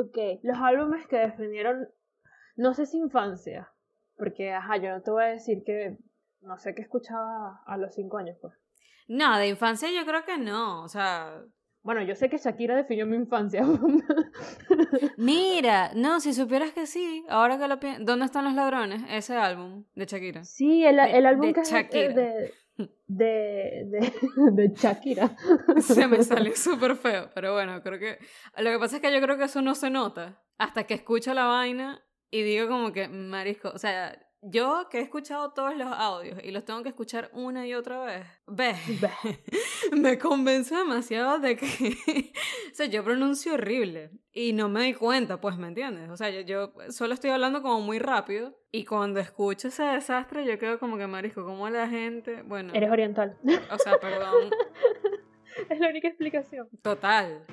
Ok, los álbumes que definieron, no sé si infancia, porque, ajá, yo no te voy a decir que, no sé qué escuchaba a los cinco años, pues. No, de infancia yo creo que no, o sea... Bueno, yo sé que Shakira definió mi infancia. Mira, no, si supieras que sí, ahora que lo pienso, ¿dónde están los ladrones? Ese álbum de Shakira. Sí, el, el álbum de que es Shakira. de, de, de, de Shakira. Se me salió súper feo, pero bueno, creo que... Lo que pasa es que yo creo que eso no se nota hasta que escucho la vaina y digo como que, marisco, o sea, yo que he escuchado todos los audios y los tengo que escuchar una y otra vez, ve, me convence demasiado de que, o sea, yo pronuncio horrible y no me doy cuenta, pues, ¿me entiendes? O sea, yo, yo solo estoy hablando como muy rápido y cuando escucho ese desastre yo quedo como que, marisco, como la gente, bueno, Eres oriental. o sea, perdón, es la única explicación. total.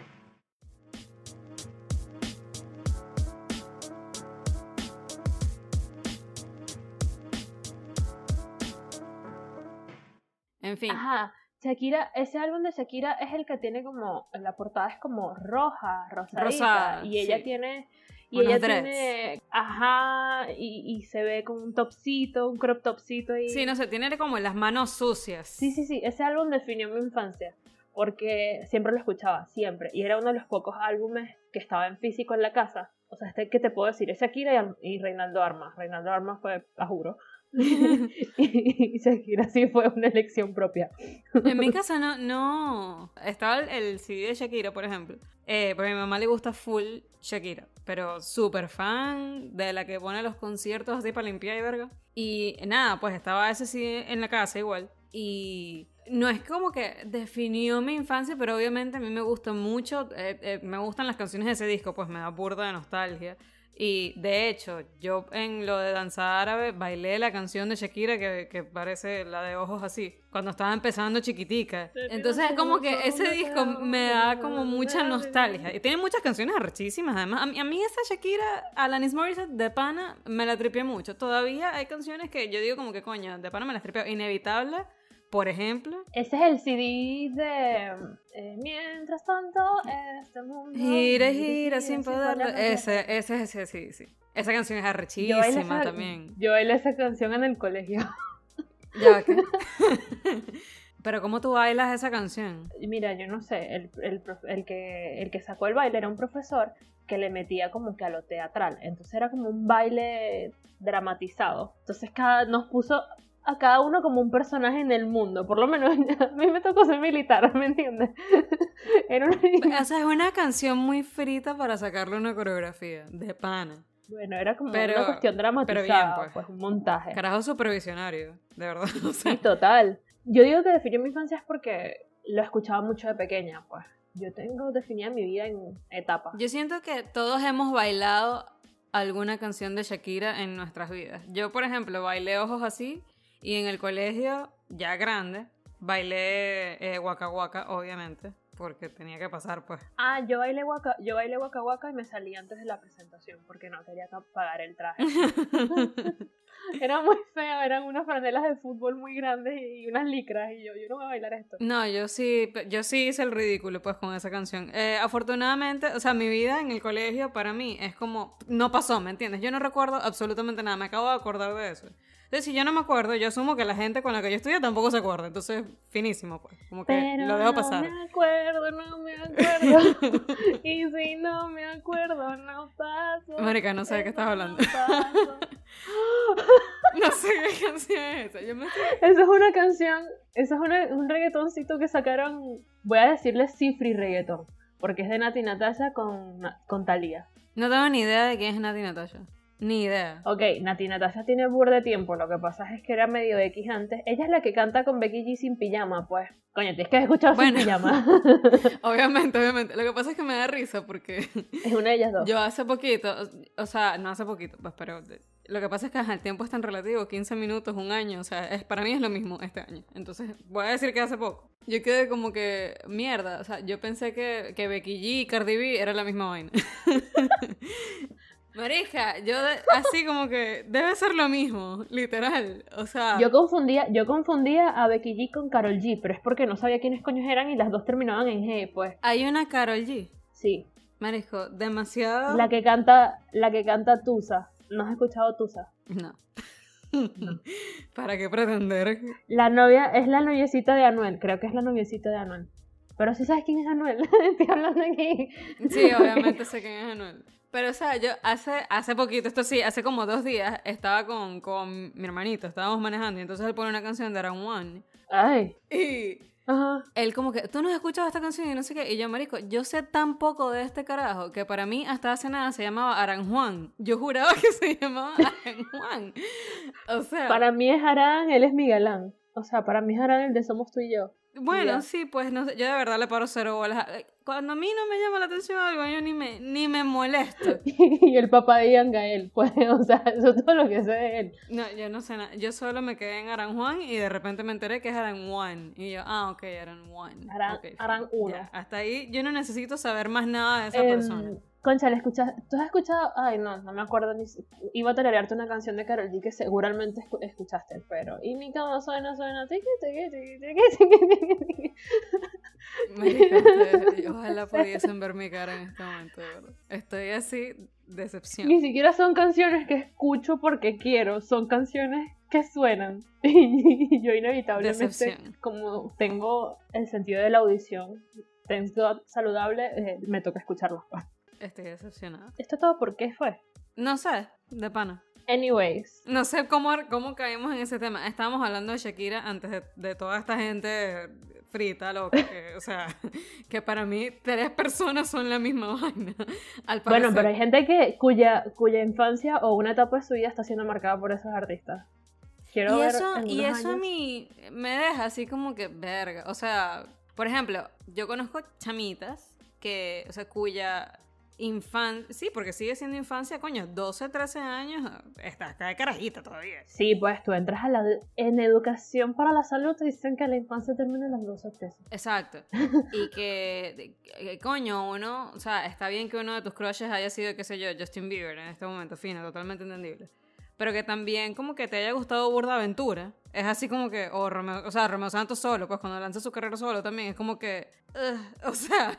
En fin. Ajá. Shakira, ese álbum de Shakira es el que tiene como, la portada es como roja, rosadita, Rosada, y ella sí. tiene, y Unos ella dreads. tiene, ajá, y, y se ve con un topcito, un crop topcito ahí. Sí, no sé, tiene como las manos sucias. Sí, sí, sí, ese álbum definió mi infancia, porque siempre lo escuchaba, siempre, y era uno de los pocos álbumes que estaba en físico en la casa. O sea, este que te puedo decir, es Shakira y, y Reinaldo Armas. Reinaldo Armas fue, a juro. y Shakira sí fue una elección propia. En mi casa no, no. Estaba el, CD de Shakira, por ejemplo. Eh, porque a mi mamá le gusta full Shakira. Pero súper fan de la que pone los conciertos así para limpiar y verga. Y nada, pues estaba ese CD en la casa igual. Y no es como que definió mi infancia, pero obviamente a mí me gusta mucho. eh, eh, me gustan las canciones de ese disco, pues me da burda de nostalgia. Y de hecho, yo en lo de danza árabe bailé la canción de Shakira que, que parece la de ojos así, cuando estaba empezando chiquitica. Entonces es como que ese disco me da como mucha nostalgia. Y tiene muchas canciones arrechísimas, además. A mí, a mí esa Shakira, Alanis Morissette de pana, me la tripié mucho. Todavía hay canciones que yo digo como que coño, de pana me las tripeo. Inevitable, por ejemplo. Ese es el CD de eh, Mientras tanto, este mundo. Gira, gira, sin poder. Ese, ese, ese, sí, sí. Esa canción es Yo arrechísima esa- también. Yo bailé esa canción en el colegio. Pero ¿cómo tú bailas esa canción? Mira, yo no sé, el, el, el que, el que sacó el baile era un profesor que le metía como que a lo teatral. Entonces era como un baile dramatizado. Entonces cada, nos puso a cada uno como un personaje en el mundo. Por lo menos a mí me tocó ser militar, ¿me entiendes? Era una... O sea, es una canción muy frita para sacarle una coreografía de pana. Bueno, era como Pero- una cuestión dramatizada, pero bien, pues. pues. un montaje. Carajo supervisionario, de verdad. O sea, Sí, total. Yo digo que definió mi infancia es porque lo escuchaba mucho de pequeña, pues. Yo tengo definida mi vida en etapas. yo siento que todos hemos bailado alguna canción de Shakira en nuestras vidas. Yo, por ejemplo, bailé Ojos Así y en el colegio, ya grande, bailé eh, Waka Waka, obviamente, porque tenía que pasar, pues. Ah, yo bailé waka, yo bailé waka waka y me salí antes de la presentación porque no quería pagar el traje. Era muy feo, eran unas franelas de fútbol muy grandes y unas licras y yo, yo no voy a bailar esto. No, yo sí, yo sí hice el ridículo pues con esa canción. Eh, afortunadamente, o sea, mi vida en el colegio para mí es como, no pasó, ¿me entiendes? Yo no recuerdo absolutamente nada, me acabo de acordar de eso. Entonces, si yo no me acuerdo, yo asumo que la gente con la que yo estudié tampoco se acuerda. Entonces, finísimo, pues. Como que Pero lo dejo no pasar. me acuerdo, no me acuerdo. y si no me acuerdo, no paso. Marica, no sé de qué estás hablando. no paso. No sé qué canción es esa. Yo me Eso es una canción, eso es una- un reggaetoncito que sacaron, voy a decirle cifri reggaeton, porque es de Nati Natasha con, con Thalía. No tengo ni idea de quién es Nati Natasha. Ni idea. Ok, Nati Natasha tiene bur de tiempo, lo que pasa es que era medio X antes. Ella es la que canta con Becky G sin pijama, pues. Coño, tienes que haber escuchado Bueno. sin pijama. Obviamente, obviamente. Lo que pasa es que me da risa porque es una de ellas dos. Yo hace poquito, o- sea, no hace poquito, pues, pero lo que pasa es que el tiempo es tan relativo, 15 minutos, un año, o sea, es, para mí es lo mismo este año. Entonces, voy a decir que hace poco. Yo quedé como que, mierda, o sea, yo pensé que, que Becky G y Cardi B era la misma vaina. Marija, yo de- así como que debe ser lo mismo, literal. O sea, Yo confundía, yo confundía a Becky G con Carol G, pero es porque no sabía quiénes coños eran y las dos terminaban en G, pues. hay una Carol G. Sí. Marisco, demasiado. La que canta, la que canta Tusa. ¿No has escuchado Tusa? No. ¿Para qué pretender? La novia es la noviecita de Anuel, creo que es la noviecita de Anuel. Pero si sabes quién es Anuel, estoy hablando aquí. Sí, obviamente sé quién es Anuel. Pero, o sea, yo hace, hace poquito, esto sí, hace como dos días, estaba con, con mi hermanito, estábamos manejando, y entonces él pone una canción de Aran One. Ay. Y Ajá. él como que, tú no has escuchado esta canción y no sé qué. Y yo, marico, yo sé tan poco de este carajo que para mí hasta hace nada se llamaba Aranjuan. Yo juraba que se llamaba Aranjuan. O sea, Para mí es Arán, él es mi galán. O sea, para mí es Arán el de Somos tú y yo. Bueno, sí, pues no sé, yo de verdad le paro cero bolas. Cuando a mí no me llama la atención algo, yo ni me, ni me molesto. y el papá de Ian Gael, pues, o sea, eso es todo lo que sé de él. No, yo no sé nada. Yo solo me quedé en Aranjuan y de repente me enteré que es Aranjuan. Y yo, ah, ok. Aran- Ok, fine, Aran uno. ya. Hasta ahí yo no necesito saber más nada de esa Em, persona. Concha, ¿le escuchas? ¿Tú has escuchado? Ay, no, no me acuerdo ni. Iba a tararearte una canción de Karol G que seguramente escu- escuchaste, pero. Y mi cama suena, suena. tiqui, tiqui, tiqui, ojalá pudiesen ver mi cara en este momento, de verdad. Estoy así, decepción. Ni siquiera son canciones que escucho porque quiero, son canciones que suenan. Y yo inevitablemente, Decepción. como tengo el sentido de la audición, tengo saludable, eh, me toca escucharlas. Estoy decepcionada. ¿Esto todo por qué fue? No sé, de pana. Anyways, No sé cómo, cómo caímos en ese tema. Estábamos hablando de Shakira antes de, de toda esta gente frita, loca, que, o sea, que para mí tres personas son la misma vaina. Al bueno, pero hay gente que cuya, cuya infancia o una etapa de su vida está siendo marcada por esos artistas. Quiero y ver eso, y eso a mí me deja así como que verga. O sea, por ejemplo, yo conozco chamitas que, o sea, cuya infancia, sí, porque sigue siendo infancia, coño, 12, 13 años, está, está de carajita todavía. Sí, pues tú entras a la en educación para la salud te dicen que la infancia termina a los 12 13. Exacto. Y que, que, coño, uno, o sea, está bien que uno de tus crushes haya sido, qué sé yo, Justin Bieber en este momento, fino, totalmente entendible. Pero que también como que te haya gustado Burda Aventura. Es así como que, o Romeo, o sea, Romeo Santos solo, pues cuando lanza su carrera solo también, es como que, ugh, o sea,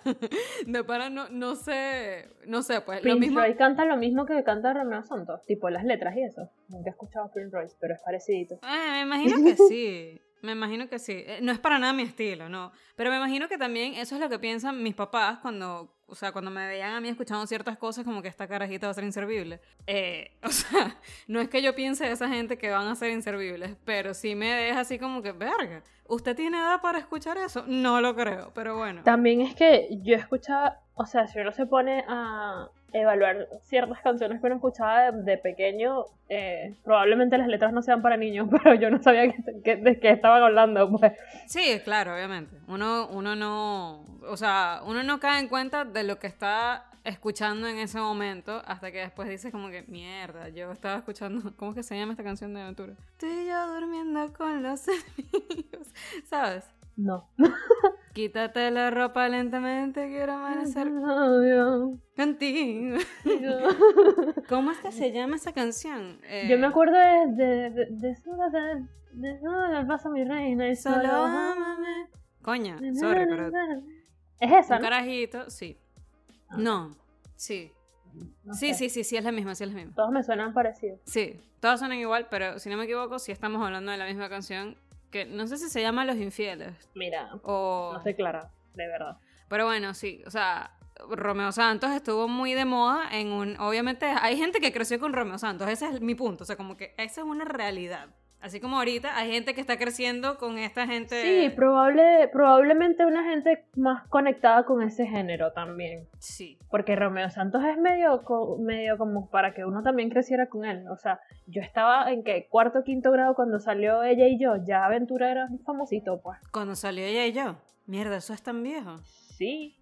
de para no, no sé, no sé, pues lo Prince mismo. Royce canta lo mismo que canta Romeo Santos, tipo las letras y eso. Nunca he escuchado a Prince Royce, pero es parecidito. Eh, me imagino que sí. Me imagino que sí. Eh, No es para nada mi estilo, no. Pero me imagino que también eso es lo que piensan mis papás cuando, o sea, cuando me veían a mí escuchando ciertas cosas como que esta carajita va a ser inservible. Eh, o sea, no es que yo piense de esa gente que van a ser inservibles, pero sí me deja así como que, verga, ¿usted tiene edad para escuchar eso? No lo creo, pero bueno. También es que yo escuchaba, o sea, si uno se pone a evaluar ciertas canciones que uno escuchaba de, de pequeño, eh, probablemente las letras no sean para niños, pero yo no sabía que, que- de qué estaban hablando, pues. Sí, claro, obviamente. Uno, uno no, o sea, uno no cae en cuenta de lo que está escuchando en ese momento hasta que después dices como que, mierda, yo estaba escuchando, ¿cómo es que se llama esta canción de aventura? Tú y yo durmiendo con los enemigos, ¿sabes? No. Quítate la ropa lentamente, quiero amanecer contigo. ¿Cómo es que se llama esa canción? Eh, Yo me acuerdo de, de, de, de de paso mi reina y Solo solo ámame. Coño, sorry, pero Es esa, un ¿no? carajito, sí. Ah. No, sí. No Sí, sé. sí, sí, sí, es la misma, sí es la misma. Todos me suenan parecidos. Sí, todas suenan igual, pero si no me equivoco, sí estamos hablando de la misma canción, que no sé si se llama Los Infieles Mira, o... no estoy clara, de verdad. Pero bueno, sí, o sea, Romeo Santos estuvo muy de moda en un... Obviamente hay gente que creció con Romeo Santos, ese es mi punto, o sea, como que esa es una realidad. Así como ahorita hay gente que está creciendo con esta gente... Sí, probable, probablemente una gente más conectada con ese género también. Sí, Porque Romeo Santos es medio, medio como para que uno también creciera con él. O sea, yo estaba en que cuarto o quinto grado cuando salió ella y yo. Ya Aventura era famosito, pues. cuando salió ella y yo. Mierda, eso es tan viejo. Sí.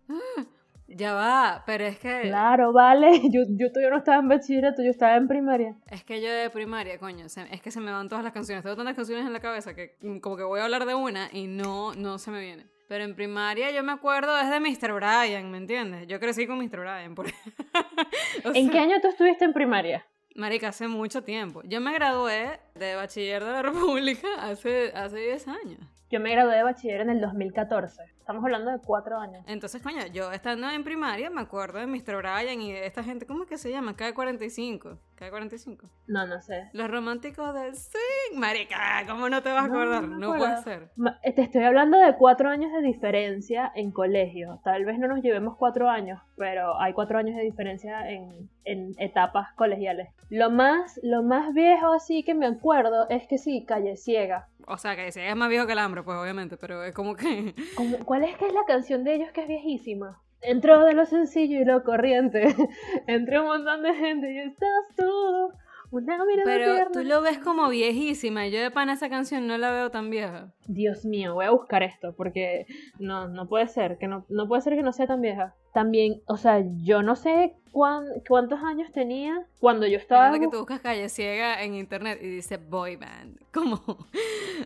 Ya va, pero es que... Claro, vale. Yo, yo todavía no estaba en bachillerato, yo estaba en primaria. Es que yo de primaria, coño, se- es que se me van todas las canciones. Tengo tantas canciones en la cabeza que mm, como que voy a hablar de una y no, no se me viene. Pero en primaria yo me acuerdo es de Mr. Brian, ¿me entiendes? Yo crecí con Mr. Brian. Por... O ¿En qué año tú estuviste en primaria? Marica, hace mucho tiempo. Yo me gradué de bachiller de la República hace, hace 10 años. Yo me gradué de bachiller en el 2014. Estamos hablando de cuatro años. Entonces, coño, yo estando en primaria me acuerdo de Mr. Bryan y de esta gente, ¿cómo es que se llama? K45. K45. No, no sé. Los románticos del swing. Marica, ¿cómo no te vas a acordar? No, acuerdo. puede ser. Te estoy hablando de cuatro años de diferencia en colegio. Tal vez no nos llevemos cuatro años, pero hay cuatro años de diferencia en, en etapas colegiales. Lo más, lo más viejo así que me acuerdo es que sí, Calle Ciega. O sea, que si es más viejo que el hambre, pues obviamente, pero es como que... ¿Cuál es que es la canción de ellos que es viejísima? Entró de lo sencillo y lo corriente. Entre un montón de gente y estás tú. Una Pero tú lo ves como viejísima. Yo de pana esa canción no la veo tan vieja. Dios mío, voy a buscar esto porque no, no puede ser, que no, no puede ser que no sea tan vieja. También, o sea, yo no sé cuán- cuántos años tenía cuando yo estaba... Fíjate que tú buscas Calle Ciega en internet y dice boy band. Como,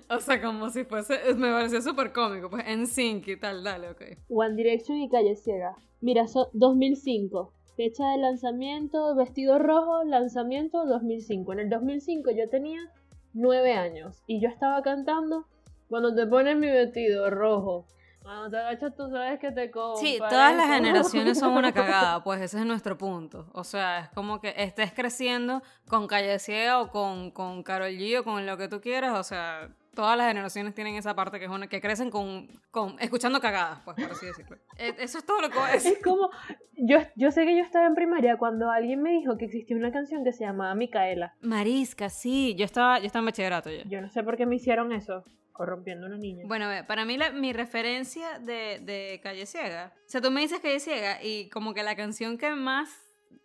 o sea, como si fuese, me pareció súper cómico, pues en sync y tal, dale, ok. One Direction y Calle Ciega. Mira, son 2005. Fecha de lanzamiento, vestido rojo, lanzamiento 2005. En el 2005 yo tenía 9 años y yo estaba cantando cuando te pones mi vestido rojo. Cuando te agachas tú sabes que te compro. Sí, todas las generaciones son una cagada, pues ese es nuestro punto. O sea, es como que estés creciendo con Calle Ciega o con, con Karol G o con lo que tú quieras, o sea, todas las generaciones tienen esa parte que es una que crecen con, con escuchando cagadas, pues por así decirlo. Eh, Eso es todo lo que decir. Es como, yo, yo sé que yo estaba en primaria cuando alguien me dijo que existía una canción que se llamaba Micaela. Marisca, sí, yo estaba, yo estaba en bachillerato ya. Yo no sé por qué me hicieron eso, corrompiendo a una niña. Bueno, para mí la- mi referencia de, de Calle Ciega, o sea, tú me dices Calle Ciega y como que la canción que más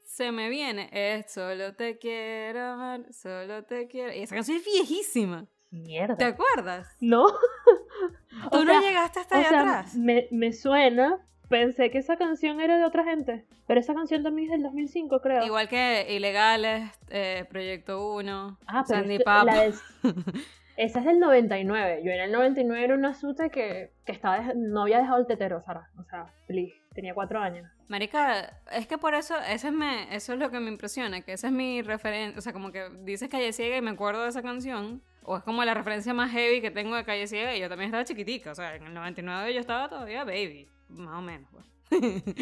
se me viene es Solo te quiero amar, solo te quiero. Y esa canción es viejísima. Mierda. ¿Te acuerdas? No, Tú O no sea, llegaste hasta allá sea, atrás. Me, me suena, pensé que esa canción era de otra gente, pero esa canción también es del 2005, creo. Igual que Ilegales, eh, Proyecto 1, ah, Sandy de- esa es del 99. Yo en el 99 era una suta que, que estaba no había dejado el tetero, Sara. O sea, please, tenía cuatro años. Marica, es que por eso, ese es me, eso es lo que me impresiona, que esa es mi referencia, o sea, como que dices Calle Ciega y me acuerdo de esa canción, o es como la referencia más heavy que tengo de Calle Ciega y yo también estaba chiquitica, o sea, en el 99 yo estaba todavía baby, más o menos. pues.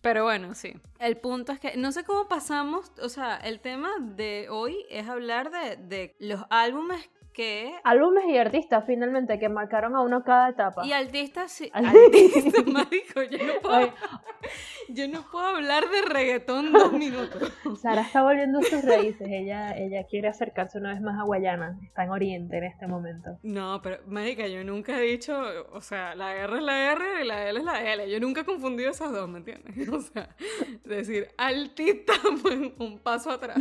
Pero bueno, sí. El punto es que no sé cómo pasamos, o sea, el tema de hoy es hablar de, de los álbumes que... Álbumes y artistas, finalmente, que marcaron a uno cada etapa. Y artistas, sí. Artistas, marico, yo no puedo... Yo no puedo hablar de reggaetón dos minutos. Sara está volviendo a sus raíces. Ella, ella quiere acercarse una vez más a Guayana. Está en Oriente en este momento. No, pero, marica, yo nunca he dicho, o sea, la R es la R y la L es la L. Yo nunca he confundido esas dos, ¿me entiendes? O sea, decir altita fue un paso atrás.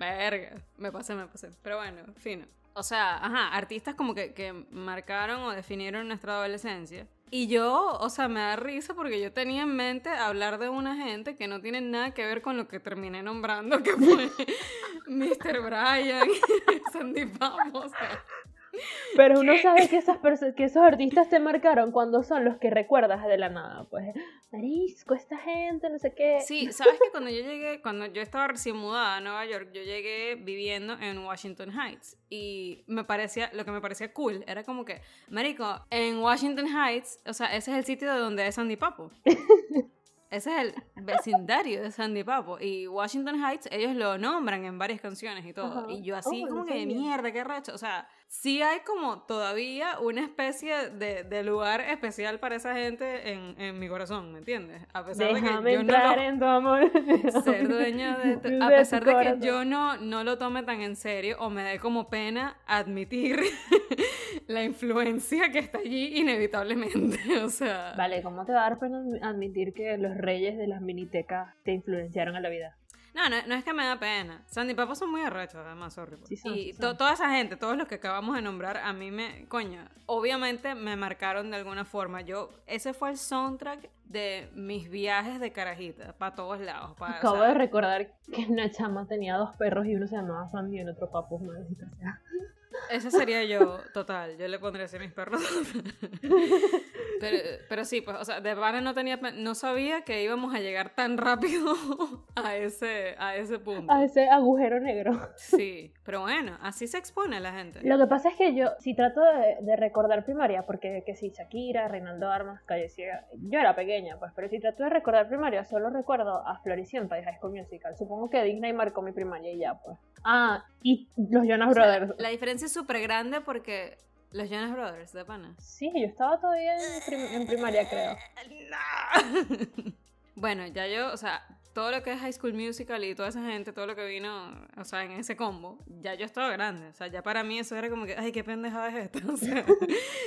Verga, me pasé, me pasé. Pero bueno, fino. O sea, ajá, artistas como que, que marcaron o definieron nuestra adolescencia. Y yo, o sea, me da risa porque yo tenía en mente hablar de una gente que no tiene nada que ver con lo que terminé nombrando, que fue Mr. Bryan, Sandy Papo, o sea. Pero uno sabe que, esas que esos artistas te marcaron cuando son los que recuerdas de la nada. Pues, Marisco, esta gente, no sé qué. Sí, sabes que cuando yo llegué, cuando yo estaba recién mudada a Nueva York, yo llegué viviendo en Washington Heights y me parecía, lo que me parecía cool era como que, marico, en Washington Heights, o sea, ese es el sitio de donde es Sandy Papo. Ese es el vecindario de Sandy Papo. Y Washington Heights, ellos lo nombran en varias canciones y todo. Ajá. Y yo así Oh, como que, mierda, qué racho. O sea, sí hay como todavía una especie de, de lugar especial para esa gente en, en mi corazón, ¿me entiendes? A pesar de Déjame que yo no lo- en tu amor. ser dueño de tu- De a pesar de que yo no, no lo tome tan en serio o me dé como pena admitir la influencia que está allí inevitablemente, o sea... Vale, ¿cómo te va a dar pena admitir que los reyes de las minitecas te influenciaron en la vida? No, no, no es que me da pena. Sandy Papo son muy arrechos, además, sorry. pues. Sí son, y sí to- toda esa gente, todos los que acabamos de nombrar, a mí me, coño, obviamente me marcaron de alguna forma. Yo, ese fue el soundtrack de mis viajes de carajita, para todos lados. pa- o Acabo sea, de recordar que una chama tenía dos perros y uno se llamaba Sandy y el otro Papo, maldita sea. Ese sería yo, total. Yo le pondría así a mis perros. pero, pero sí, pues, o sea, de pana no tenía, no sabía que íbamos a llegar tan rápido a ese, a ese punto. A ese agujero negro. Sí, pero bueno, así se expone la gente. Lo que pasa es que yo, si trato de, de recordar primaria, porque que si Shakira, Reinaldo Armas, Calle Ciega, yo era pequeña, pues, pero si trato de recordar primaria, solo recuerdo a Floricienta de High School Musical. Supongo que Disney marcó mi primaria y ya, pues. Ah, y los Jonas Brothers. La diferencia es súper grande porque los Jonas Brothers, de pana. Sí, yo estaba todavía en, prim- en primaria, creo. No. bueno, ya yo, o sea, todo lo que es High School Musical y toda esa gente, todo lo que vino, o sea, en ese combo, ya yo estaba grande. O sea, ya para mí eso era como que, ay, qué pendejada es esta. O sea,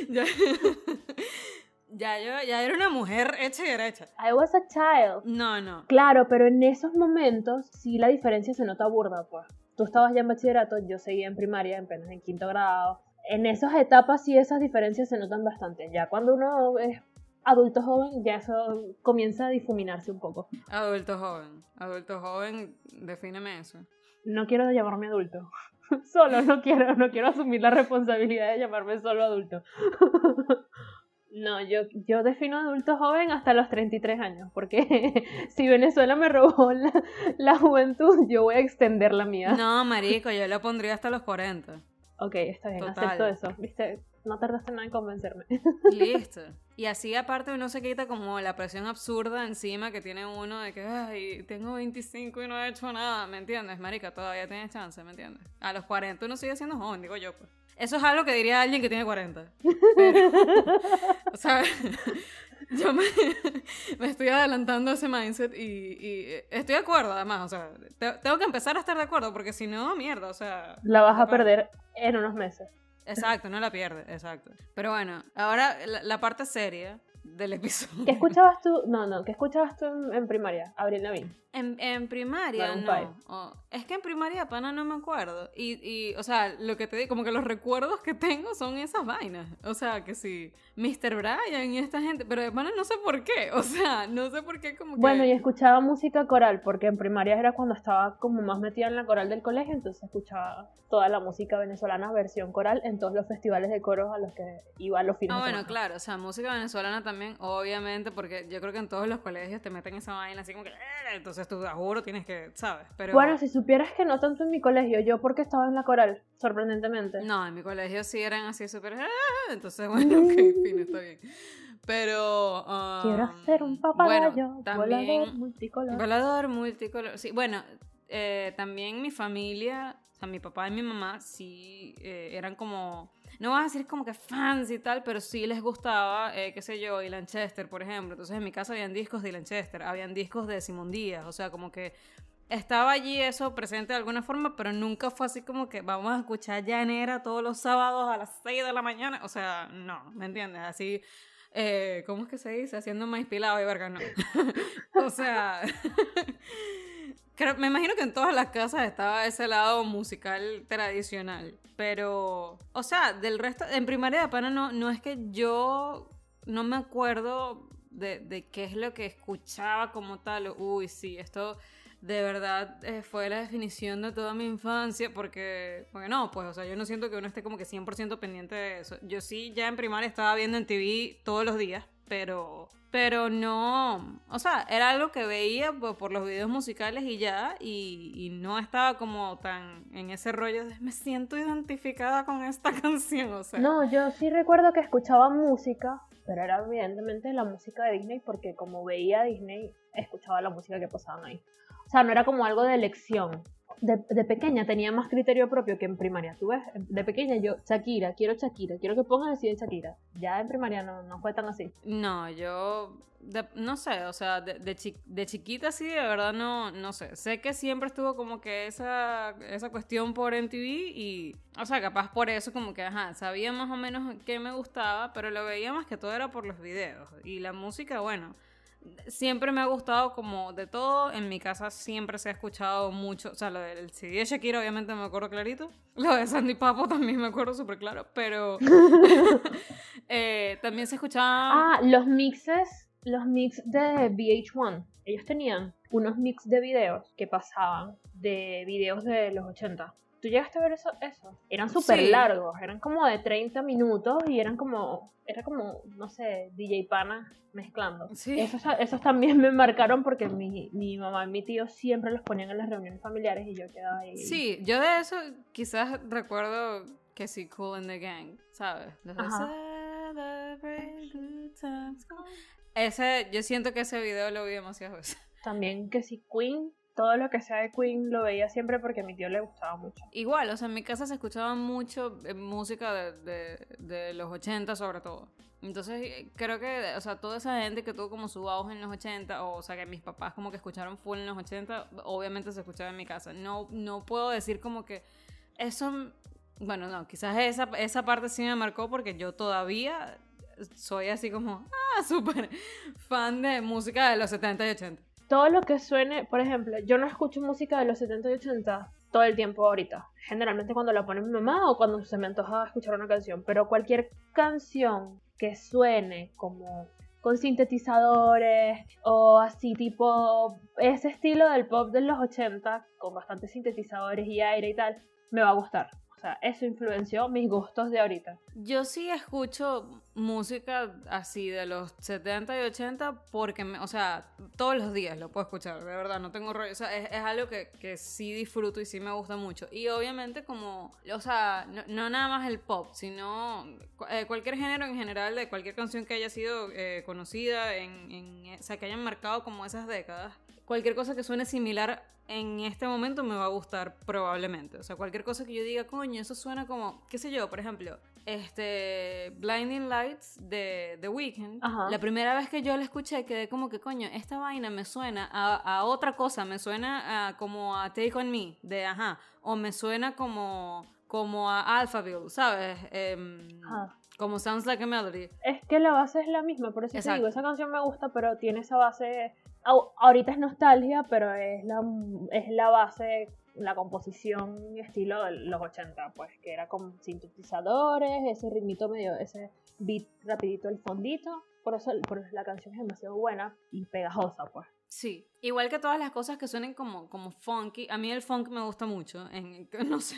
ya, ya yo, ya era una mujer hecha y derecha. I was a child. No, no. Claro, pero en esos momentos sí la diferencia se nota burda, pues. Tú estabas ya en bachillerato, yo seguía en primaria, apenas en quinto grado. En esas etapas sí esas diferencias se notan bastante. Ya cuando uno es adulto joven, ya eso comienza a difuminarse un poco. Adulto joven. Adulto joven, defíneme eso. No quiero llamarme adulto. Solo no quiero, no quiero asumir la responsabilidad de llamarme solo adulto. No, yo, yo defino adulto joven hasta los 33 años, porque si Venezuela me robó la, la juventud, yo voy a extender la mía. No, marico, yo lo pondría hasta los 40. Ok, está bien, Total. acepto eso. Viste, no tardaste nada en convencerme. Listo. Y así aparte uno se quita como la presión absurda encima que tiene uno de que, ay, tengo 25 y no he hecho nada, ¿me entiendes? Marica, todavía tienes chance, ¿me entiendes? A los 40 uno sigue siendo joven, digo yo, pues. Eso es algo que diría alguien que tiene 40. Pero, o sea, yo me, me estoy adelantando a ese mindset y, y estoy de acuerdo, además, o sea, te- tengo que empezar a estar de acuerdo porque si no, mierda, o sea... La vas a perder en unos meses. Exacto, no la pierde, exacto. Pero bueno, ahora la, la parte seria del episodio. ¿Qué escuchabas tú? No, no, ¿qué escuchabas tú en, en primaria? Abril Lavigne. En, en primaria, no. Oh, es que en primaria, pana, no me acuerdo. Y, y, o sea, lo que te digo, como que los recuerdos que tengo son esas vainas. O sea, que sí, Mr. Brian y esta gente, pero de pana no sé por qué. O sea, no sé por qué como que... Bueno, y escuchaba música coral, porque en primaria era cuando estaba como más metida en la coral del colegio, entonces escuchaba toda la música venezolana versión coral en todos los festivales de coros a los que iba a los fines Ah, bueno, semana. claro, o sea, música venezolana también, obviamente, porque yo creo que en todos los colegios te meten esa vaina así como que, "Eh", entonces tú, te juro, tienes que, ¿sabes? Pero... Bueno, si supieras que no tanto en mi colegio, yo porque estaba en la coral, sorprendentemente. No, en mi colegio sí eran así súper... "Ah", Entonces, bueno, ok, fin, está bien. Pero... um, Quiero hacer un papagayo, bueno, volador, también... multicolor. Volador, multicolor. Sí, bueno, eh, también mi familia, o sea, mi papá y mi mamá sí eh, eran como... No voy a decir como que fans y tal, pero sí les gustaba, eh, qué sé yo, y Lanchester, por ejemplo. Entonces en mi casa habían discos de Lanchester, habían discos de Simón Díaz, o sea, como que estaba allí eso presente de alguna forma, pero nunca fue así como que vamos a escuchar llanera todos los sábados a las 6 de la mañana. O sea, no, ¿me entiendes? Así, eh, ¿cómo es que se dice? Haciendo maíz pilado y verga, no. o sea, creo- me imagino que en todas las casas estaba ese lado musical tradicional. Pero, o sea, del resto, en primaria de pana no, no es que yo no me acuerdo de, de qué es lo que escuchaba como tal. Uy, sí, esto de verdad eh, fue la definición de toda mi infancia, porque, porque no, pues, o sea, yo no siento que uno esté como que 100% pendiente de eso. Yo sí, ya en primaria estaba viendo en TV todos los días, pero, pero no, o sea, era algo que veía pues, por los videos musicales y ya, y, y no estaba como tan en ese rollo de me siento identificada con esta canción, o sea. No, yo sí recuerdo que escuchaba música, pero era evidentemente la música de Disney porque como veía Disney, escuchaba la música que pasaban ahí. O sea, no era como algo de elección. De, pequeña tenía más criterio propio que en primaria. Tú ves, de pequeña yo, Shakira, quiero Shakira, quiero que pongan así de Shakira. Ya en primaria no, no fue tan así. No, yo no sé, o sea, de, de, chi- de chiquita sí, de verdad no, no sé. Sé que siempre estuvo como que esa, esa cuestión por MTV y, o sea, capaz por eso como que, sabía más o menos qué me gustaba, pero lo veía más que todo era por los videos. Y la música, bueno, siempre me ha gustado como de todo. En mi casa siempre se ha escuchado mucho, o sea, lo del CD de Shakira obviamente me acuerdo clarito. Lo de Sandy Papo también me acuerdo súper claro, pero eh, también se escuchaba... Ah, los mixes, los mix de VH1. Ellos tenían unos mix de videos que pasaban de videos de los 80. ¿Tú llegaste a ver eso? eso? Eran súper Sí. largos, eran como de 30 minutos y eran como, era como, no sé, DJ Pana mezclando. Sí. Esos, esos también me marcaron porque mi, mi mamá y mi tío siempre los ponían en las reuniones familiares y yo quedaba ahí. Sí, yo de eso quizás recuerdo que sí, Cool in the Gang, ¿sabes? Ese, yo siento que ese video lo vi demasiadas veces. También que si Queen, todo lo que sea de Queen lo veía siempre porque a mi tío le gustaba mucho. Igual, o sea, en mi casa se escuchaba mucho eh, música de, de- de los 80 sobre todo. Entonces, eh, creo que, o sea, toda esa gente que tuvo como su auge en los 80, o, o sea, que mis papás como que escucharon full en los 80, obviamente se escuchaba en mi casa. No, no puedo decir como que eso, bueno, no, quizás esa, esa parte sí me marcó porque yo todavía soy así como, ah, súper fan de música de los 70 y 80. Todo lo que suene, por ejemplo, yo no escucho música de los 70 y 80 todo el tiempo ahorita. Generalmente cuando la pone mi mamá o cuando se me antoja escuchar una canción. Pero cualquier canción que suene como con sintetizadores o así tipo ese estilo del pop de los 80 con bastantes sintetizadores y aire y tal, me va a gustar. O sea, eso influenció mis gustos de ahorita. Yo sí escucho música así de los 70 y 80 porque, me- o sea, todos los días lo puedo escuchar, de verdad, no tengo rollo. O sea, es, es algo que, que sí disfruto y sí me gusta mucho. Y obviamente como, o sea, no, no nada más el pop, sino eh, cualquier género en general de cualquier canción que haya sido eh, conocida, en, en- o sea, que hayan marcado como esas décadas. Cualquier cosa que suene similar en este momento me va a gustar probablemente. O sea, cualquier cosa que yo diga, coño, eso suena como, qué sé yo, por ejemplo, este Blinding Lights de The Weeknd. Ajá. La primera vez que yo la escuché quedé como que, coño, esta vaina me suena a, a otra cosa, me suena a, como a Take On Me, de ajá, o me suena como, como a Alphaville, ¿sabes? Em, Ajá. como Sounds Like a Melody. Es que la base es la misma, por eso te digo, esa canción me gusta, pero tiene esa base. Ahorita es nostalgia, pero es la, es la base, la composición estilo de los 80, pues, que era con sintetizadores, ese ritmito medio, ese beat rapidito el fondito. Por eso, por eso la canción es demasiado buena y pegajosa, pues. Sí, igual que todas las cosas que suenen como, como funky, a mí el funk me gusta mucho, en, no sé,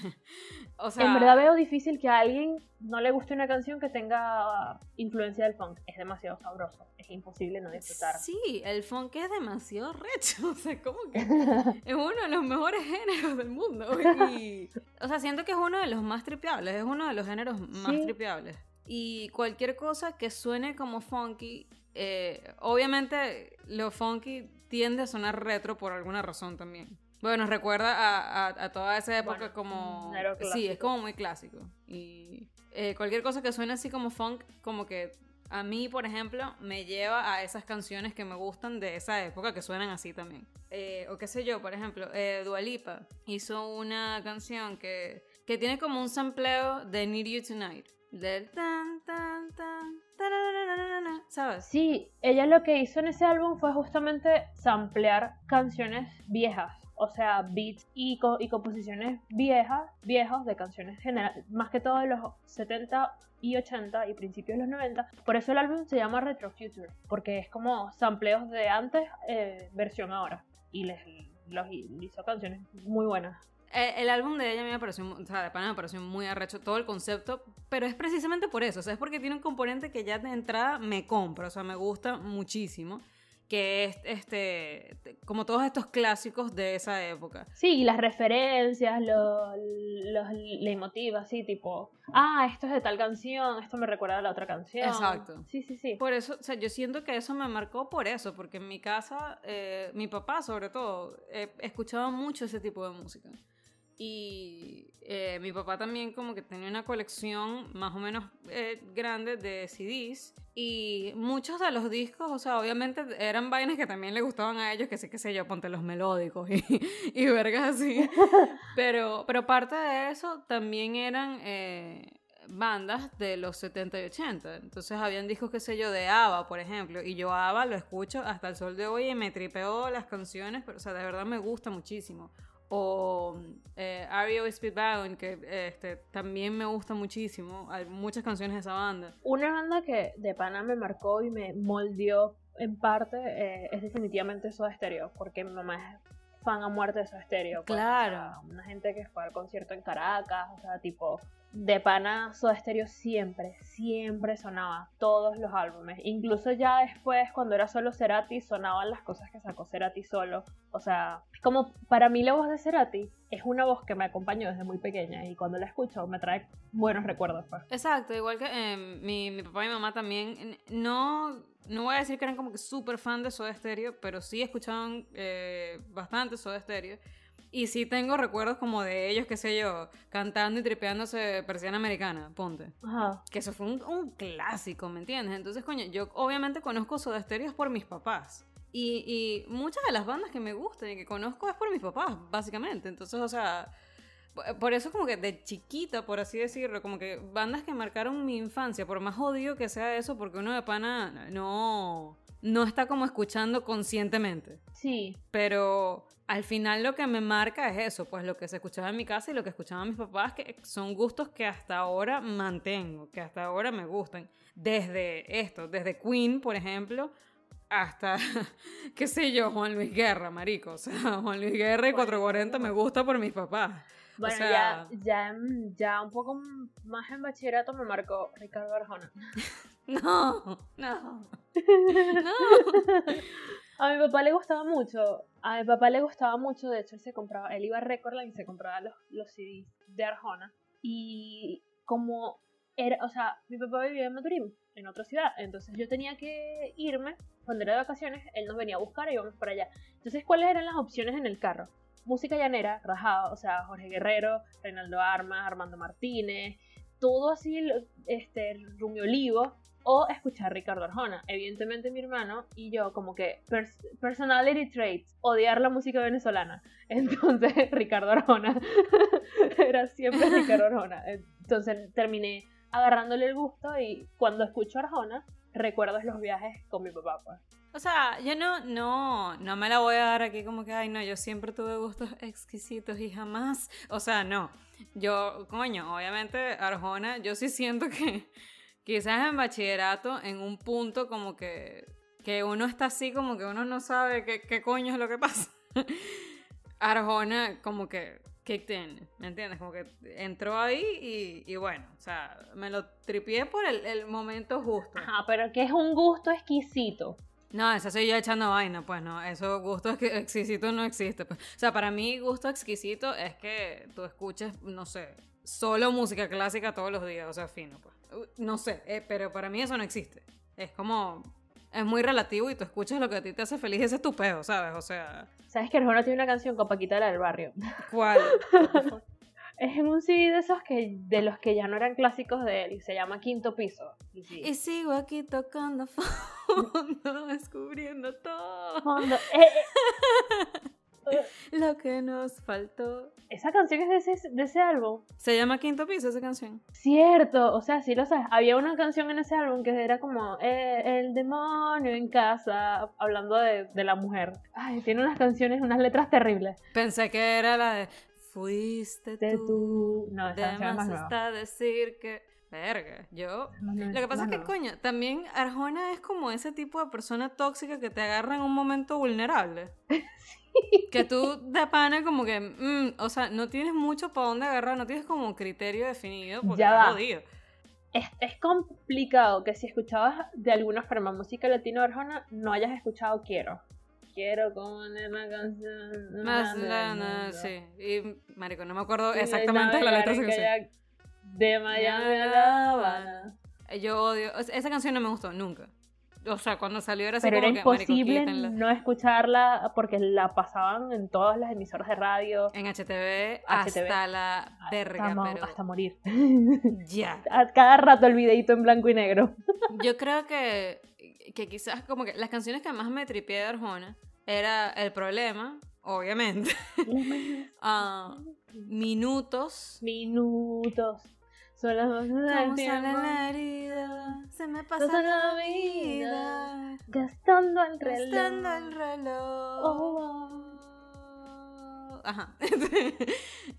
o sea... en verdad veo difícil que a alguien no le guste una canción que tenga influencia del funk. Es demasiado sabroso, es imposible no disfrutar. Sí, el funk es demasiado recho, o sea, como que es uno de los mejores géneros del mundo. Y, o sea, siento que es uno de los más tripeables, es uno de los géneros más Sí. tripeables. Y cualquier cosa que suene como funky, eh, obviamente lo funky tiende a sonar retro por alguna razón también. Bueno, recuerda a, a- a toda esa época Bueno, como... Sí, es como muy clásico. Y eh, cualquier cosa que suene así como funk, como que a mí, por ejemplo, me lleva a esas canciones que me gustan de esa época que suenan así también. Eh, o qué sé yo, por ejemplo, eh, Dua Lipa hizo una canción que, que tiene como un sampleo de Need You Tonight. Del tan, tan, tan, ¿sabes? Sí, ella lo que hizo en ese álbum fue justamente samplear canciones viejas, o sea, beats y, co- y composiciones viejas, viejos de canciones generales, más que todo de los 70 y 80 y principios de los 90. Por eso el álbum se llama Retro Future, porque es como sampleos de antes, eh, versión ahora. Y les los hizo canciones muy buenas. Eh, el álbum de ella a mí me pareció, o sea, de pana me pareció muy arrecho todo el concepto, pero es precisamente por eso, o sea, es porque tiene un componente que ya de entrada me compra, o sea, me gusta muchísimo, que es este, como todos estos clásicos de esa época. Sí, y las referencias, los, los leitmotiv, así tipo, ah, esto es de tal canción, esto me recuerda a la otra canción. Exacto. Sí, sí, sí. Por eso, o sea, yo siento que eso me marcó por eso, porque en mi casa, eh, mi papá sobre todo, eh, escuchaba mucho ese tipo de música. Y eh, mi papá también como que tenía una colección más o menos eh, grande de CDs. Y muchos de los discos, o sea, obviamente eran vainas que también le gustaban a ellos, que sé, qué sé yo, ponte los melódicos y, y vergas así. Pero, pero parte de eso también eran eh, bandas de los 70 y 80. Entonces habían discos, qué sé yo, de ABBA, por ejemplo. Y yo ABBA lo escucho hasta el sol de hoy y me tripeo las canciones, pero o sea, de verdad me gusta muchísimo. O eh, REO Speedwagon, que este, también me gusta muchísimo. Hay muchas canciones de esa banda. Una banda que de pana me marcó y me moldeó en parte eh, es definitivamente Soda Stereo, porque mi mamá es fan a muerte de su estéreo. pues, o Claro. sea, una gente que fue al concierto en Caracas, o sea, tipo, de pana Soda Stereo siempre, siempre sonaba todos los álbumes. Incluso ya después, cuando era solo Cerati, sonaban las cosas que sacó Cerati solo. O sea, como para mí la voz de Cerati es una voz que me acompañó desde muy pequeña y cuando la escucho me trae buenos recuerdos. Pues. Exacto, igual que eh, mi, mi papá y mi mamá también. No, no voy a decir que eran como que súper fan de Soda Stereo, pero sí escuchaban eh, bastante Soda Stereo. Y sí tengo recuerdos como de ellos, qué sé yo, cantando y tripeándose persiana americana, ponte. Ajá. Que eso fue un, un clásico, ¿me entiendes? Entonces, coño, yo obviamente conozco Soda Stereo por mis papás. Y, y muchas de las bandas que me gustan y que conozco es por mis papás, básicamente. Entonces, o sea, por- por eso como que de chiquita, por así decirlo, como que bandas que marcaron mi infancia, por más odio que sea eso, porque uno de pana no, no está como escuchando conscientemente. Sí, Pero al final lo que me marca es eso, pues lo que se escuchaba en mi casa y lo que escuchaban mis papás, que son gustos que hasta ahora mantengo, que hasta ahora me gustan. Desde esto, desde Queen, por ejemplo, hasta, qué sé yo, Juan Luis Guerra, marico. O sea, Juan Luis Guerra y 440 me gusta por mis papás. Bueno, sea- ya, ya, ya un poco más en bachillerato me marcó Ricardo Arjona. No, no, no. A mi papá le gustaba mucho, a mi papá le gustaba mucho, de hecho él se compraba, él iba a Recordland y se compraba los, los CDs de Arjona. Y como era, o sea, mi papá vivía en Maturín, en otra ciudad, entonces yo tenía que irme, cuando era de vacaciones, él nos venía a buscar y íbamos para allá. Entonces, ¿cuáles eran las opciones en el carro? Música llanera, rajado, o sea, Jorge Guerrero, Reinaldo Armas, Armando Martínez, todo así, este, Rumi Olivo, o escuchar Ricardo Arjona. Evidentemente mi hermano y yo como que pers- personality traits, odiar la música venezolana. Entonces Ricardo Arjona era siempre Ricardo Arjona. Entonces terminé agarrándole el gusto y cuando escucho Arjona recuerdo los viajes con mi papá. Pues. O sea, yo no, no, no me la voy a dar aquí como que, ay, no, yo siempre tuve gustos exquisitos y jamás, o sea, no. Yo, coño, obviamente Arjona, yo sí siento que quizás en bachillerato, en un punto como que, que uno está así, como que uno no sabe qué, qué coño es lo que pasa. Arjona como que kicked in, ¿me entiendes? Como que entró ahí y, y bueno, o sea, me lo tripié por el, el momento justo. Ajá, pero que es un gusto exquisito. No, esa soy yo echando vaina, pues no, eso gusto ex- exquisito no existe. pues. O sea, para mí gusto exquisito es que tú escuches, no sé, solo música clásica todos los días, o sea, fino, pues. No sé, eh, pero para mí eso no existe. Es como, es muy relativo y tú escuchas lo que a ti te hace feliz, ese es tu peo, ¿sabes? O sea, ¿Sabes que Arjona tiene una canción con Paquita la del barrio? ¿cuál? Es en un CD de esos que de los que ya no eran clásicos de él y se llama Quinto Piso. Y sí. y sigo aquí tocando fondo, descubriendo todo Fondo. Eh, eh, lo que nos faltó. esa canción es de ese, de ese álbum. Se llama Quinto Piso esa canción. Cierto, o sea, sí lo sabes. Había una canción en ese álbum que era como eh, El demonio en casa, hablando de, de la mujer. Ay, tiene unas canciones, unas letras terribles. Pensé que era la de Fuiste De tú. tu... No, esa canción es más nueva. está decir que. Verga, yo. Más nueva, Lo que pasa es más que, coño, también Arjona es como ese tipo de persona tóxica que te agarra en un momento vulnerable. Que tú de pana como que, mm, o sea, no tienes mucho para dónde agarrar, no tienes como un criterio definido porque Ya va. jodido. Es, es complicado que si escuchabas de alguna forma música latino Arjona, no hayas escuchado Quiero. Quiero con una canción. Más grande la, del na- mundo. sí. Y, marico, no me acuerdo exactamente la letra kayak De Miami a La Habana. Yo odio. Esa canción no me gustó nunca. O sea, cuando salió era así Pero era como que, marico, imposible no escucharla porque la pasaban en todas las emisoras de radio. En HTV, HTV. hasta la verga, hasta, pero hasta morir. ya. A cada rato el videito en blanco y negro. Yo creo que, que quizás como que las canciones que más me tripié de Arjona era El Problema, obviamente. Ah, minutos. Minutos. Son las voces del ¿Cómo tiempo. sale la herida? Se me pasa la vida. Gastando el reloj. Gastando el reloj. Oh. Ajá.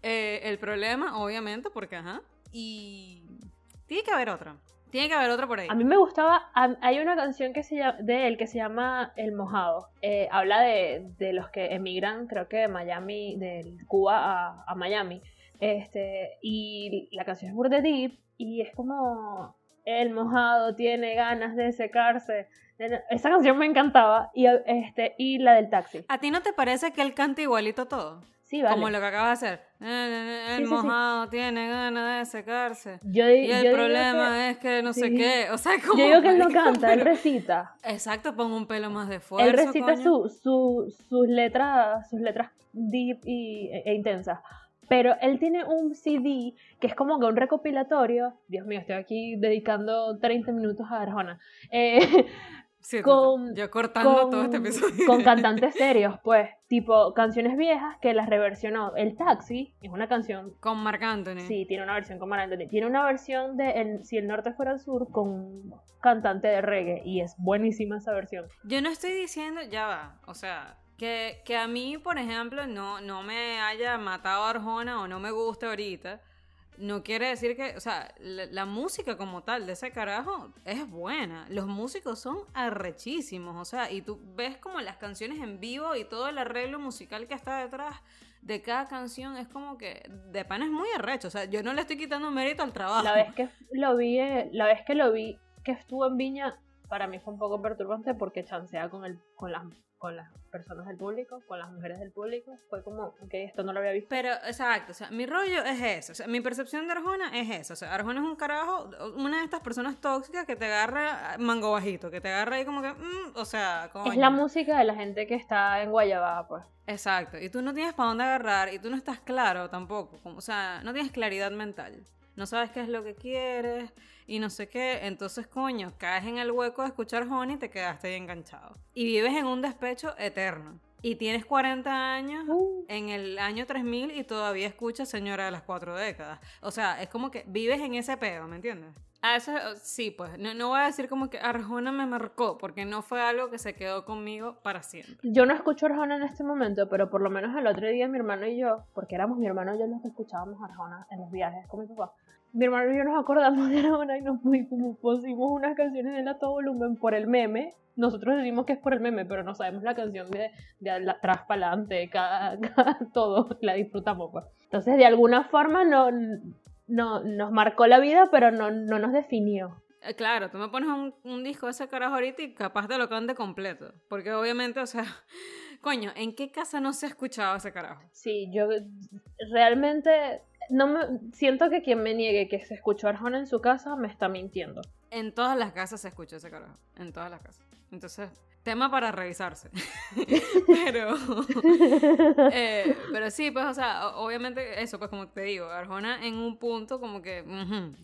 Eh, el problema, obviamente, porque ajá. Y tiene que haber otra. Tiene que haber otro por ahí. A mí me gustaba, hay una canción que se llama, de él que se llama El Mojado. Eh, habla de, de los que emigran, creo que de Miami, de Cuba a, a Miami. Este, y la canción es Burde Deep y es como El Mojado tiene ganas de secarse. Esa canción me encantaba y, este, y la del taxi. ¿A ti no te parece que él canta igualito todo? Sí, vale. Como lo que acabas de hacer. El Sí, sí, sí. mojado tiene ganas de secarse. Yo, Y yo el digo problema que- es que no sé sí. qué. O sea, como. Yo digo que él no canta, él recita. Exacto, pon un pelo más de esfuerzo. Él recita su, su- sus letras, sus letras deep y, e, e intensas. Pero él tiene un CD que es como que un recopilatorio. Dios mío, estoy aquí dedicando 30 minutos a Arjona. Eh, Sí, con- Yo cortando con, todo este episodio. con cantantes serios, pues. Tipo canciones viejas que las reversionó. El Taxi es una canción. Con Marc Anthony. Sí, tiene una versión con Marc Anthony. Tiene una versión de el- Si el norte fuera el sur con un cantante de reggae. Y es buenísima esa versión. Yo no estoy diciendo, ya va, o sea, que, que a mí, por ejemplo, no, no me haya matado Arjona o no me guste ahorita, no quiere decir que, o sea, la, música como tal de ese carajo es buena. Los músicos son arrechísimos, o sea, y tú ves como las canciones en vivo y todo el arreglo musical que está detrás de cada canción es como que de pan es muy arrecho, o sea, yo no le estoy quitando mérito al trabajo. La vez que lo vi, eh, la vez que lo vi, que estuvo en Viña, para mí fue un poco perturbante porque chancea con el, con las, con las personas del público, con las mujeres del público. Fue como, ok, esto no lo había visto. Pero, exacto, o sea, mi rollo es eso, o sea, mi percepción de Arjona es eso, o sea, Arjona es un carajo, una de estas personas tóxicas que te agarra mango bajito, que te agarra ahí como que, mm, o sea, coño. Es la música de la gente que está en Guayabá, pues. Exacto, y tú no tienes para dónde agarrar, y tú no estás claro tampoco, como, o sea, no tienes claridad mental, no sabes qué es lo que quieres, y no sé qué, entonces, coño, caes en el hueco de escuchar Arjona y te quedaste ahí enganchado. Y vives en un despecho eterno. Y tienes 40 años Uh, en el año 3000 y todavía escuchas Señora de las Cuatro Décadas. O sea, es como que vives en ese pedo, ¿me entiendes? A eso sí, pues. No, no voy a decir como que Arjona me marcó, porque no fue algo que se quedó conmigo para siempre. Yo no escucho Arjona en este momento, pero por lo menos el otro día mi hermano y yo, porque éramos mi hermano y yo los que escuchábamos Arjona en los viajes con mi papá. Mi hermano y yo nos acordamos de Arjona y nos pusimos, unas canciones de él a todo volumen por el meme. Nosotros decimos que es por el meme, pero no sabemos la canción de, de la- atrás para adelante, cada, cada- todo, la disfrutamos. Pues. Entonces, de alguna forma no, no, nos marcó la vida, pero no, no nos definió. Eh, Claro, tú me pones un, un disco de ese carajo ahorita y capaz te lo cante completo. Porque obviamente, o sea, coño, ¿en qué casa no se ha escuchado ese carajo? Sí, yo realmente no me siento que quien me niegue que se escuchó Arjona en su casa me está mintiendo. En todas las casas se escucha ese carajo. En todas las casas. Entonces, tema para revisarse. pero. eh, pero sí, pues, o sea, obviamente, eso, pues, como te digo, Arjona en un punto como que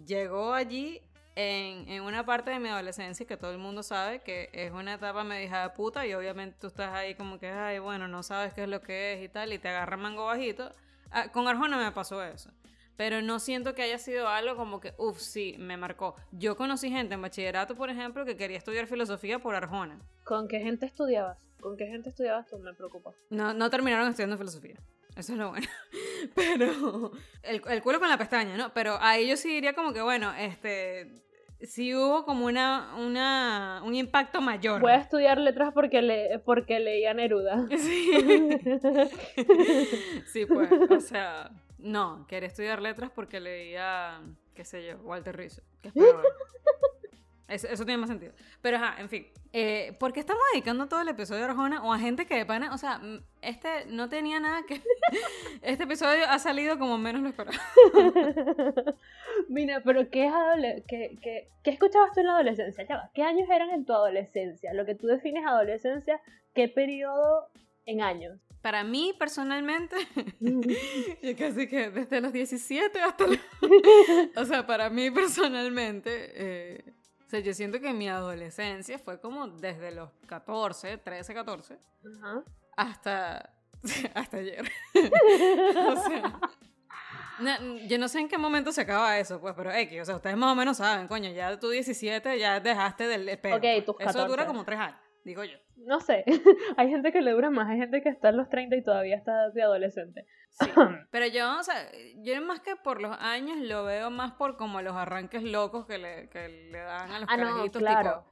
llegó allí. En, en una parte de mi adolescencia que todo el mundo sabe que es una etapa medio hija de puta y obviamente tú estás ahí como que, ay, bueno, no sabes qué es lo que es y tal, y te agarra mango bajito. Ah, con Arjona me pasó eso. Pero no siento que haya sido algo como que, uff, sí, me marcó. Yo conocí gente en bachillerato, por ejemplo, que quería estudiar filosofía por Arjona. ¿Con qué gente estudiabas? ¿Con qué gente estudiabas tú? Me preocupa. No, no terminaron estudiando filosofía. Eso es lo bueno. Pero el, el culo con la pestaña, ¿no? Pero ahí yo sí diría como que, bueno, este, sí hubo como una, una, un impacto mayor. Voy a estudiar letras porque, le, porque leía Neruda. Sí. sí, pues, o sea, no, quería estudiar letras porque leía, qué sé yo, Walter Rizzo, que es peor. Eso, eso tiene más sentido. Pero, ajá, en fin. Eh, ¿Por qué estamos dedicando todo el episodio a Arjona o a gente que de pana? O sea, mm, este no tenía nada que... Este episodio ha salido como menos lo esperaba. Mira, pero ¿qué, es adole- qué, qué- qué escuchabas tú en la adolescencia? Ya va, ¿Qué años eran en tu adolescencia? Lo que tú defines adolescencia, ¿qué periodo en años? Para mí, personalmente, yo casi que desde los 17 hasta los... O sea, para mí personalmente, eh, sea, yo siento que mi adolescencia fue como desde los 14, 13, 14, Ajá. hasta, hasta ayer. o sea, no, yo no sé en qué momento se acaba eso, pues, pero X, o sea, ustedes más o menos saben, coño, ya tú 17 ya dejaste del peo. Ok, pues. tus Eso dura 14. como 3 años, digo yo. No sé, hay gente que le dura más, hay gente que está en los 30 y todavía está de adolescente. Sí, pero yo, o sea, yo más que por los años lo veo más por como los arranques locos que le, que le dan a los Ah, no, claro. tipo, los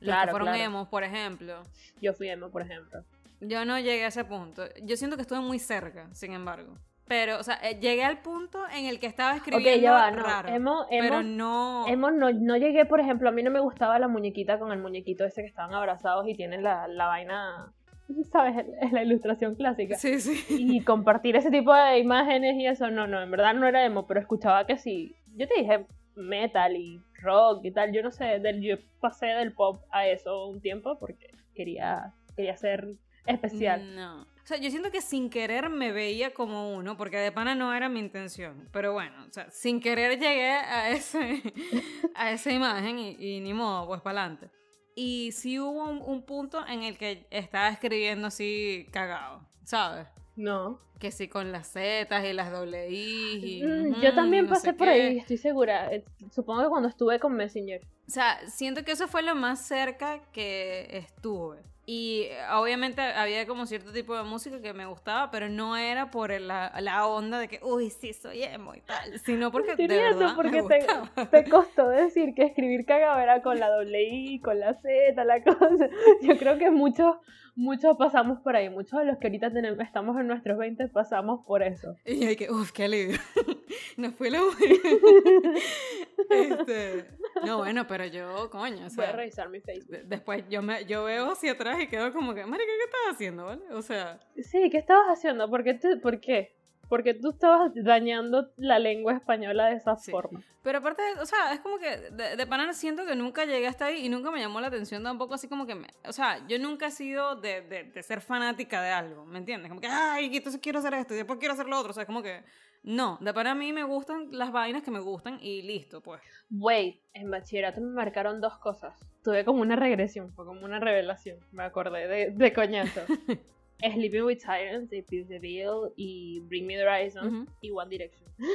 Claro, que fueron claro. emos, por ejemplo. Yo fui emo, por ejemplo. Yo no llegué a ese punto. Yo siento que estuve muy cerca, sin embargo. Pero, o sea, eh, llegué al punto en el que estaba escribiendo Ok, ya va, no. raro. Emo, pero emo, no... emo no, no llegué, por ejemplo, a mí no me gustaba la muñequita con el muñequito ese que estaban abrazados y tienen la, la vaina, ¿sabes? Es la ilustración clásica. Sí, sí. Y compartir ese tipo de imágenes y eso, no, no, en verdad no era emo, pero escuchaba que sí. Yo te dije metal y rock y tal, yo no sé, del, yo pasé del pop a eso un tiempo porque quería, quería ser especial. No. O sea, yo siento que sin querer me veía como uno, porque de pana no era mi intención. Pero bueno, o sea, sin querer llegué a, ese, a esa imagen y, y ni modo, pues para adelante. Y sí hubo un, un punto en el que estaba escribiendo así cagado, ¿sabes? No. Que sí con las Z y las doble I. y, Mm, yo también no pasé sé por qué. ahí, estoy segura. Eh, Supongo que cuando estuve con Messenger. O sea, siento que eso fue lo más cerca que estuve. Y eh, obviamente había como cierto tipo de música que me gustaba, pero no era por la, la onda de que, uy, sí, soy emo y tal, sino porque de verdad porque me te, te costó decir que escribir cagado era con la doble I, con la Z, la cosa. Yo creo que muchos, muchos pasamos por ahí. Muchos de los que ahorita tenemos, estamos en nuestros 20 pasamos por eso. Y yo que, uff, qué alivio. no fue lo este, No, bueno, pero yo, coño, o Voy a sea, revisar mi Facebook. de- después yo, me, yo veo hacia atrás y quedo como que, marica, ¿qué estás haciendo, vale? O sea... Sí, ¿qué estabas haciendo? ¿Por qué? te- ¿Por qué? Porque tú estabas dañando la lengua española de esa Sí. forma. Pero aparte, o sea, es como que de, de pana siento que nunca llegué hasta ahí y nunca me llamó la atención tampoco así como que me... O sea, yo nunca he sido de, de, de ser fanática de algo, ¿me entiendes? Como que, ay, entonces quiero hacer esto y después quiero hacer lo otro. O sea, como que... No, de pana a mí me gustan las vainas que me gustan y listo, pues. Wait, en bachillerato me marcaron dos cosas. Tuve como una regresión, fue como una revelación. Me acordé de, de coñazo. Sleeping with Sirens de Pierce the Veil y Bring Me the Horizon y One Direction. No.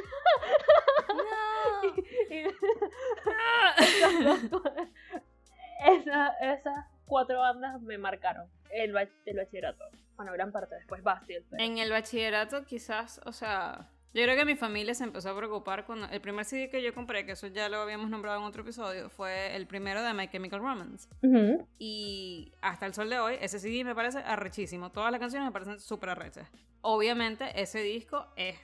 Esa- esas cuatro bandas me marcaron el, el bachillerato. Bueno, gran parte después Bastille. pero- En el bachillerato quizás, o sea, yo creo que mi familia se empezó a preocupar cuando el primer CD que yo compré, que eso ya lo habíamos nombrado en otro episodio, fue el primero de My Chemical Romance. Ujú. Y hasta el sol de hoy, ese CD me parece arrechísimo. Todas las canciones me parecen súper arrechas. Obviamente, ese disco es,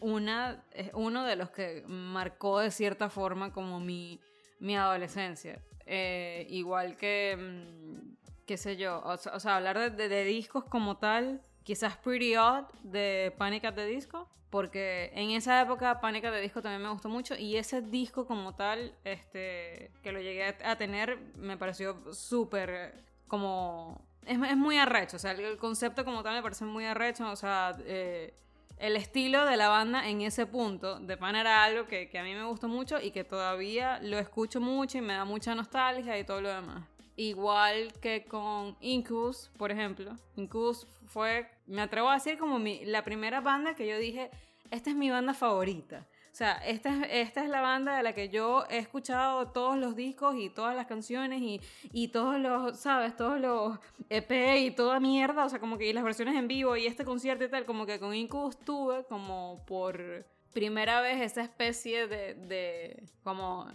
una, es uno de los que marcó de cierta forma como mi, mi adolescencia. Eh, igual que, mm, qué sé yo, o, sea- o sea, hablar de, de- de discos como tal, quizás Pretty Odd de Panic at the Disco. Porque en esa época Panic at the Disco también me gustó mucho y ese disco como tal, este, que lo llegué a, tener, me pareció súper como... Es, es muy arrecho, o sea, el concepto como tal me parece muy arrecho, o sea, eh, el estilo de la banda en ese punto de pan era algo que, que a mí me gustó mucho y que todavía lo escucho mucho y me da mucha nostalgia y todo lo demás. Igual que con Incubus, por ejemplo. Incubus fue, me atrevo a decir, como mi, la primera banda que yo dije, esta es mi banda favorita. O sea, esta es, esta es la banda de la que yo he escuchado todos los discos y todas las canciones y, y todos los, ¿sabes? Todos los EP y toda mierda. O sea, como que y las versiones en vivo y este concierto y tal. Como que con Incubus tuve como por primera vez esa especie de, de como,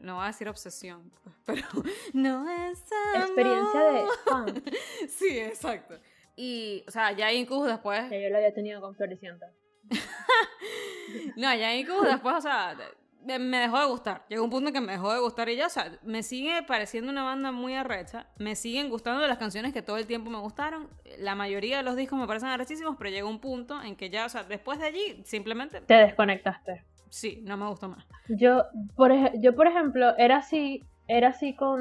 no voy a decir obsesión, pues, pero no es Experiencia de amor. fan. Sí, exacto. Y, o sea, ya Incubus después Que yo lo había tenido con Floricienta. No, ya Incubus después, o sea, me dejó de gustar. Llegó un punto en que me dejó de gustar y ya, o sea, me sigue pareciendo una banda muy arrecha. Me siguen gustando las canciones que todo el tiempo me gustaron. La mayoría de los discos me parecen arrechísimos, pero llegó un punto en que ya, o sea, después de allí, simplemente, Te desconectaste. sí, no me gustó más. Yo por, ej- yo, por ejemplo, era así, era así con,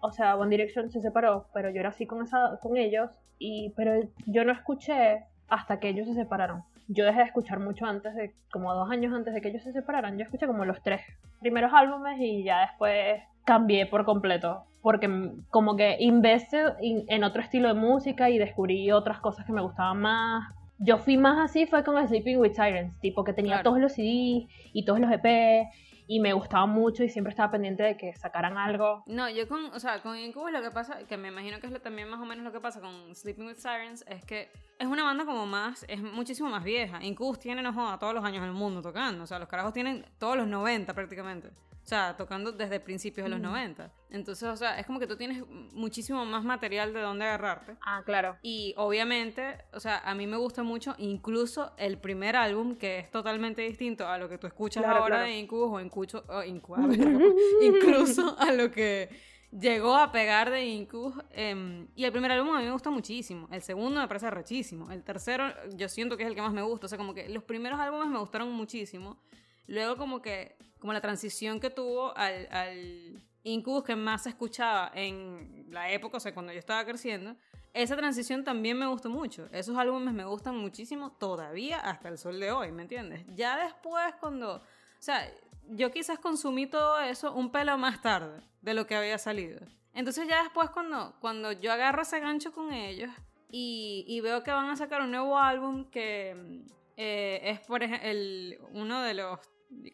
o sea, One Direction se separó, pero yo era así con, esa, con ellos, y, pero yo no escuché hasta que ellos se separaron. Yo dejé de escuchar mucho antes de, como dos años antes de que ellos se separaran, yo escuché como los tres primeros álbumes y ya después cambié por completo, porque como que invested in- en otro estilo de música y descubrí otras cosas que me gustaban más. Yo fui más así, fue con Sleeping with Sirens, tipo que tenía Claro. todos los CDs y todos los EP y me gustaba mucho y siempre estaba pendiente de que sacaran algo. No, yo con, o sea, con Incubus lo que pasa, que me imagino que es lo- también más o menos lo que pasa con Sleeping with Sirens, es que es una banda como más, es muchísimo más vieja. Incubus tiene, no joda, todos los años del mundo tocando, o sea, los carajos tienen todos los 90 prácticamente. O sea, tocando desde principios de los Mm. 90. Entonces, o sea, es como que tú tienes muchísimo más material de donde agarrarte. Ah, claro. Y obviamente, o sea, a mí me gusta mucho incluso el primer álbum, que es totalmente distinto a lo que tú escuchas Claro, ahora claro. de Incubus o, Incucho, o Incu- a ver, incluso a lo que llegó a pegar de Incubus. em, y el primer álbum a mí me gusta muchísimo. El segundo me parece rechísimo. El tercero yo siento que es el que más me gusta. O sea, como que los primeros álbumes me gustaron muchísimo. Luego como que, como la transición que tuvo al, al Incubus que más se escuchaba en la época, o sea, cuando yo estaba creciendo, esa transición también me gustó mucho. Esos álbumes me gustan muchísimo todavía hasta el sol de hoy, ¿me entiendes? Ya después cuando, o sea, yo quizás consumí todo eso un pelo más tarde de lo que había salido. Entonces ya después cuando, cuando yo agarro ese gancho con ellos y, veo que van a sacar un nuevo álbum que eh, es por el, uno de los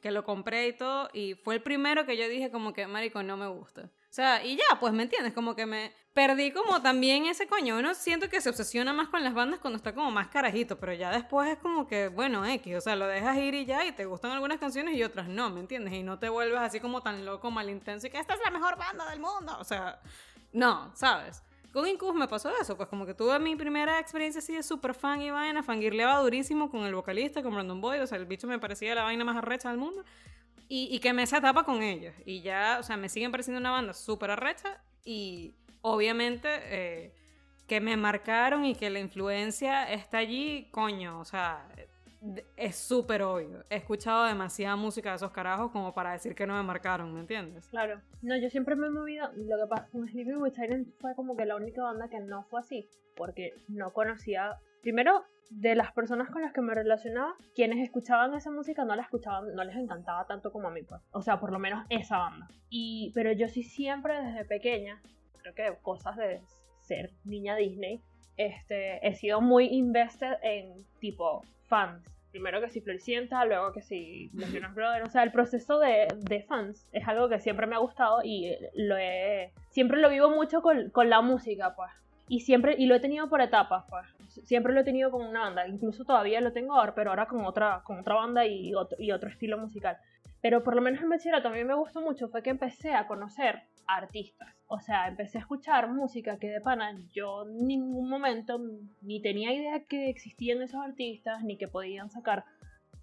que lo compré y todo y fue el primero que yo dije como que marico no me gusta. O sea, y ya, pues me entiendes, como que me perdí como también ese coño. Uno siento que se obsesiona más con las bandas cuando está como más carajito, pero ya después es como que, bueno, X, o sea, lo dejas ir y ya, y te gustan algunas canciones y otras no, ¿me entiendes? Y no te vuelves así como tan loco, mal intenso y que esta es la mejor banda del mundo. O sea, no, ¿sabes? Con Incubus me pasó eso, pues como que tuve mi primera experiencia así de super fan y vaina, fangirleaba durísimo con el vocalista, con Brandon Boyd, o sea, el bicho me parecía la vaina más arrecha del mundo. Y, que me esa etapa con ellos. Y ya, o sea, me siguen pareciendo una banda súper arrecha y obviamente eh, que me marcaron y que la influencia está allí, coño, o sea, es súper obvio. He escuchado demasiada música de esos carajos como para decir que no me marcaron, ¿me entiendes? Claro. No, yo siempre me he movido. Lo que pasa con Sleeping with Sirens fue como que la única banda que no fue así. Porque no conocía. Primero, de las personas con las que me relacionaba, quienes escuchaban esa música no la escuchaban, no les encantaba tanto como a mí, pues. O sea, por lo menos esa banda. Y, pero yo sí siempre desde pequeña, creo que cosas de ser niña Disney, este, he sido muy invested en tipo fans. Primero que si Floricienta, luego que si los Jonas Brothers. O sea, el proceso de, de fans es algo que siempre me ha gustado y lo he, siempre lo vivo mucho con, con la música, pues. Y siempre, y lo he tenido por etapas, pues. Siempre lo he tenido con una banda. Incluso todavía lo tengo ahora, pero ahora con otra, con otra banda y otro, y otro estilo musical. Pero por lo menos en bachillerato a mí me gustó mucho fue que empecé a conocer artistas. O sea, empecé a escuchar música que de pana yo en ningún momento ni tenía idea que existían esos artistas, ni que podían sacar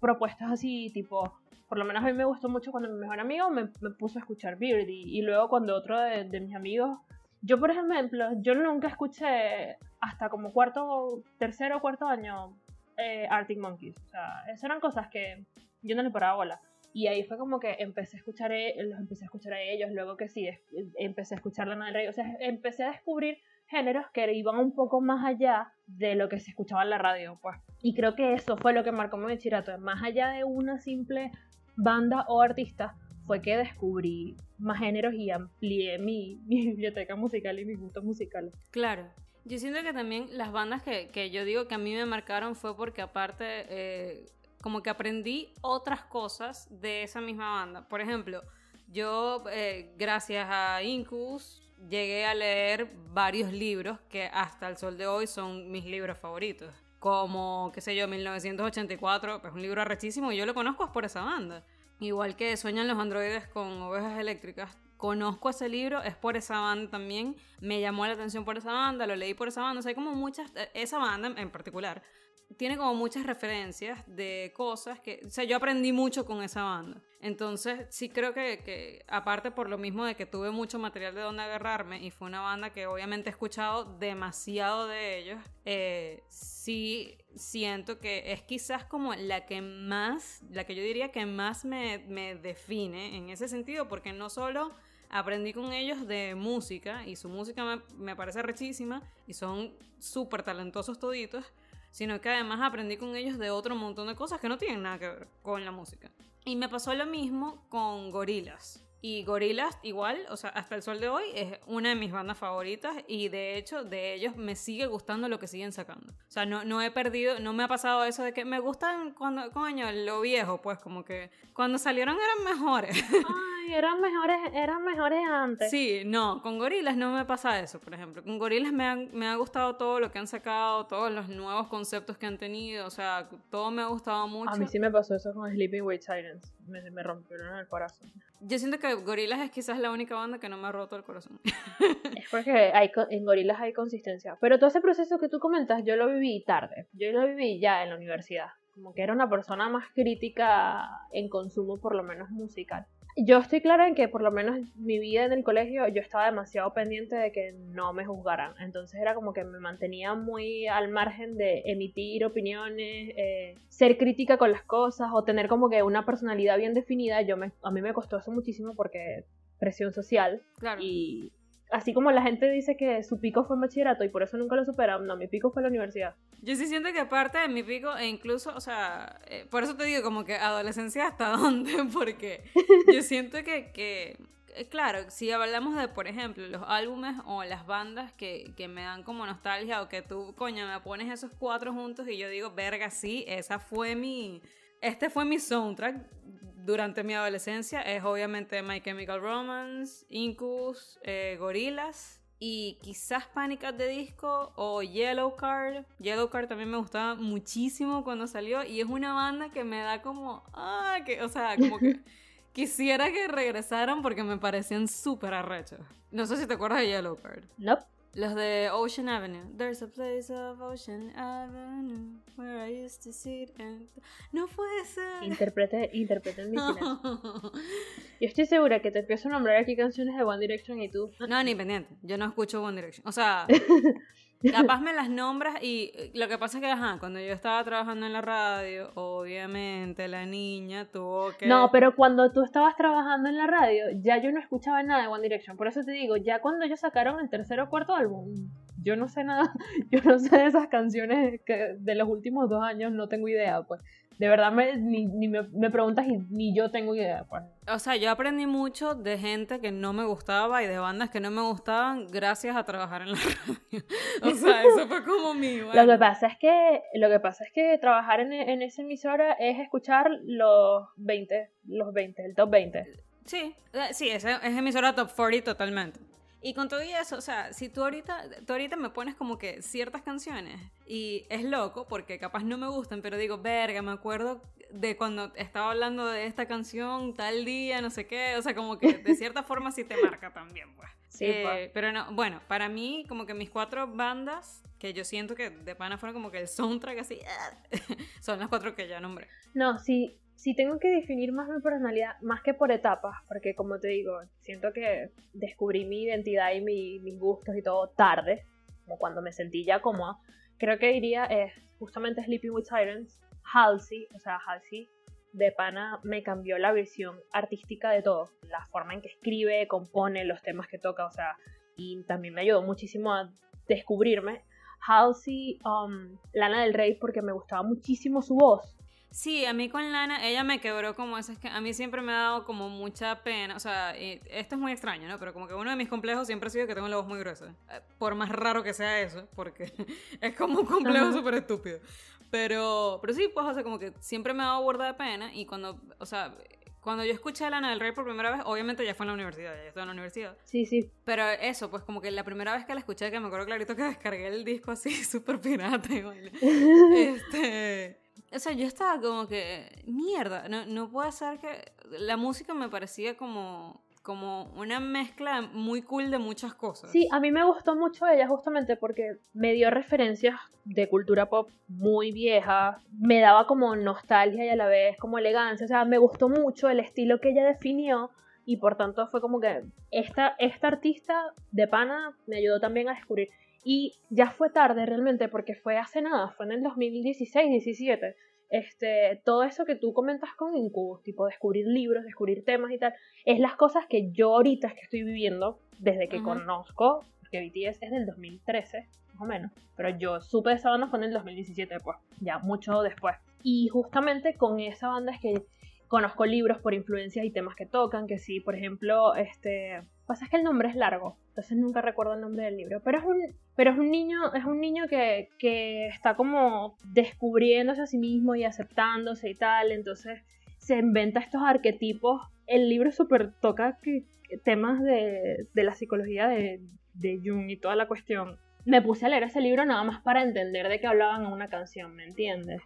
propuestas así, tipo, por lo menos a mí me gustó mucho cuando mi mejor amigo me, puso a escuchar Beardy y luego cuando otro de, de mis amigos, yo por ejemplo, yo nunca escuché hasta como cuarto, tercero o cuarto año eh, Arctic Monkeys. O sea, esas eran cosas que yo no le paraba bola. Y ahí fue como que empecé a escuchar, e- los empecé a escuchar a ellos, luego que sí, empecé a escuchar Lana del Rey. O sea, empecé a descubrir géneros que iban un poco más allá de lo que se escuchaba en la radio, pues. Y creo que eso fue lo que marcó mi bachillerato. Más allá de una simple banda o artista, fue que descubrí más géneros y amplié mi, mi biblioteca musical y mis gustos musicales. Claro. Yo siento que también las bandas que, que yo digo que a mí me marcaron fue porque aparte eh, como que aprendí otras cosas de esa misma banda. Por ejemplo, yo eh, gracias a Incubus llegué a leer varios libros que hasta el sol de hoy son mis libros favoritos. Como, qué sé yo, 1984, pues un libro arrechísimo y yo lo conozco es por esa banda. Igual que Sueñan los androides con ovejas eléctricas. Conozco ese libro, es por esa banda también. Me llamó la atención por esa banda, lo leí por esa banda. O sea, hay como muchas, eh, esa banda en particular, tiene como muchas referencias de cosas que, o sea, yo aprendí mucho con esa banda. Entonces, sí creo que, que, aparte por lo mismo de que tuve mucho material de donde agarrarme y fue una banda que obviamente he escuchado demasiado de ellos, eh, sí siento que es quizás como la que más, la que yo diría que más me, me define en ese sentido, porque no solo aprendí con ellos de música y su música me, me parece rechísima y son súper talentosos toditos, sino que además aprendí con ellos de otro montón de cosas que no tienen nada que ver con la música. Y me pasó lo mismo con Gorilas. Y Gorillaz, igual, o sea, hasta el sol de hoy es una de mis bandas favoritas y de hecho de ellos me sigue gustando lo que siguen sacando. O sea, no, no he perdido, no me ha pasado eso de que me gustan cuando, coño, lo viejo, pues como que cuando salieron eran mejores. Ay, eran mejores, eran mejores antes. Sí, no, con Gorillaz no me pasa eso, por ejemplo. Con Gorillaz me, me ha gustado todo lo que han sacado, todos los nuevos conceptos que han tenido, o sea, todo me ha gustado mucho. A mí sí me pasó eso con Sleeping with Silence, me, me rompieron el corazón. Yo siento que Gorillaz es quizás la única banda que no me ha roto el corazón. es porque hay, en Gorillaz hay consistencia. Pero todo ese proceso que tú comentas, yo lo viví tarde. Yo lo viví ya en la universidad. Como que era una persona más crítica en consumo, por lo menos musical yo estoy clara en que por lo menos mi vida en el colegio yo estaba demasiado pendiente de que no me juzgaran. Entonces era como que me mantenía muy al margen de emitir opiniones, eh, ser crítica con las cosas o tener como que una personalidad bien definida. Yo me, a mí me costó eso muchísimo porque presión social claro. y así como la gente dice que su pico fue en bachillerato y por eso nunca lo superaron, no, mi pico fue la universidad. Yo sí siento que aparte de mi pico, e incluso, o sea, eh, por eso te digo como que adolescencia hasta dónde, porque yo siento que, que, eh, claro, si hablamos de, por ejemplo, los álbumes o las bandas que, que me dan como nostalgia o que tú, coño, me pones esos cuatro juntos y yo digo, verga, sí, esa fue mi... Este fue mi soundtrack durante mi adolescencia es obviamente My Chemical Romance, Incus, eh, Gorillaz y quizás Panic at the Disco o Yellow Card. Yellow Card también me gustaba muchísimo cuando salió y es una banda que me da como, ah, que, o sea, como que quisiera que regresaran porque me parecían súper arrechos. No sé si te acuerdas de Yellow Card. No. Los de Ocean Avenue. There's a place of Ocean Avenue where I used to sit and... No puede ser. Interprete, interprete mi silencio. Yo estoy segura que te empiezo a nombrar aquí canciones de One Direction y tú... No, ni pendiente. Yo no escucho One Direction. O sea... Capaz me las nombras y eh, lo que pasa es que, ajá, cuando yo estaba trabajando en la radio, obviamente la niña tuvo que... No, pero cuando tú estabas trabajando en la radio, ya yo no escuchaba nada de One Direction. Por eso te digo, ya cuando ellos sacaron el tercer o cuarto álbum, yo no sé nada, yo no sé de esas canciones que de los últimos dos años, no tengo idea, pues de verdad me, ni, me, preguntas y ni yo tengo idea. Pues. O sea, yo aprendí mucho de gente que no me gustaba y de bandas que no me gustaban gracias a trabajar en la radio. o sea, eso fue como mi... Lo que pasa es que, lo que, pasa es que trabajar en, en esa emisora es escuchar los 20, los 20, el top 20. Sí, eh, sí, es, es emisora top 40 totalmente. Y con todo eso, o sea, si tú ahorita, tú ahorita me pones como que ciertas canciones y es loco porque capaz no me gustan, pero digo, verga, me acuerdo de cuando estaba hablando de esta canción tal día, no sé qué, o sea, como que de cierta forma sí te marca también, pues. Sí, eh. Pero no, bueno, para mí como que mis cuatro bandas, que yo siento que de pana fueron como que el soundtrack así, son las cuatro que ya nombré. No, sí, si tengo que definir más mi personalidad, más que por etapas, porque como te digo, siento que descubrí mi identidad y mis gustos y todo tarde, como cuando me sentí ya cómoda, creo que diría es justamente Sleeping with Sirens, Halsey, o sea, Halsey de pana me cambió la visión artística de todo, la forma en que escribe, compone, los temas que toca, o sea, y también me ayudó muchísimo a descubrirme. Halsey, um, Lana del Rey, porque me gustaba muchísimo su voz, Sí, a mí con Lana, ella me quebró como esas que a mí siempre me ha dado como mucha pena, o sea, esto es muy extraño, ¿no? Pero como que uno de mis complejos siempre ha sido que tengo la voz muy gruesa, eh, por más raro que sea eso, porque es como un complejo súper estúpido. Pero, pero sí, pues, o sea, como que siempre me ha dado burda de pena y cuando, o sea, cuando yo escuché a Lana del Rey por primera vez, obviamente ya fue en la universidad, ya estaba en la universidad. Sí, sí. Pero eso, pues como que la primera vez que la escuché, que me acuerdo clarito que descargué el disco así, súper pirata, igual. este o sea, yo estaba como que, mierda, no, no puede ser que la música me parecía como, como una mezcla muy cool de muchas cosas. Sí, a mí me gustó mucho ella justamente porque me dio referencias de cultura pop muy vieja, me daba como nostalgia y a la vez como elegancia, o sea, me gustó mucho el estilo que ella definió y por tanto fue como que esta, esta artista de pana me ayudó también a descubrir y ya fue tarde realmente porque fue hace nada, fue en el 2016-17. Este, todo eso que tú comentas con Incubus, tipo descubrir libros, descubrir temas y tal, es las cosas que yo ahorita es que estoy viviendo desde que conozco, porque BTS es del 2013, más o menos, pero yo supe de esa banda fue en el 2017, pues, ya mucho después. Y justamente con esa banda es que conozco libros por influencias y temas que tocan, que sí, por ejemplo, este, pasa es que el nombre es largo, entonces nunca recuerdo el nombre del libro, pero es un, pero es un niño, es un niño que, que está como descubriéndose a sí mismo y aceptándose y tal, entonces se inventa estos arquetipos. El libro súper toca que, temas de, de, la psicología de, de Jung y toda la cuestión me puse a leer ese libro nada más para entender de qué hablaban en una canción, ¿me entiendes?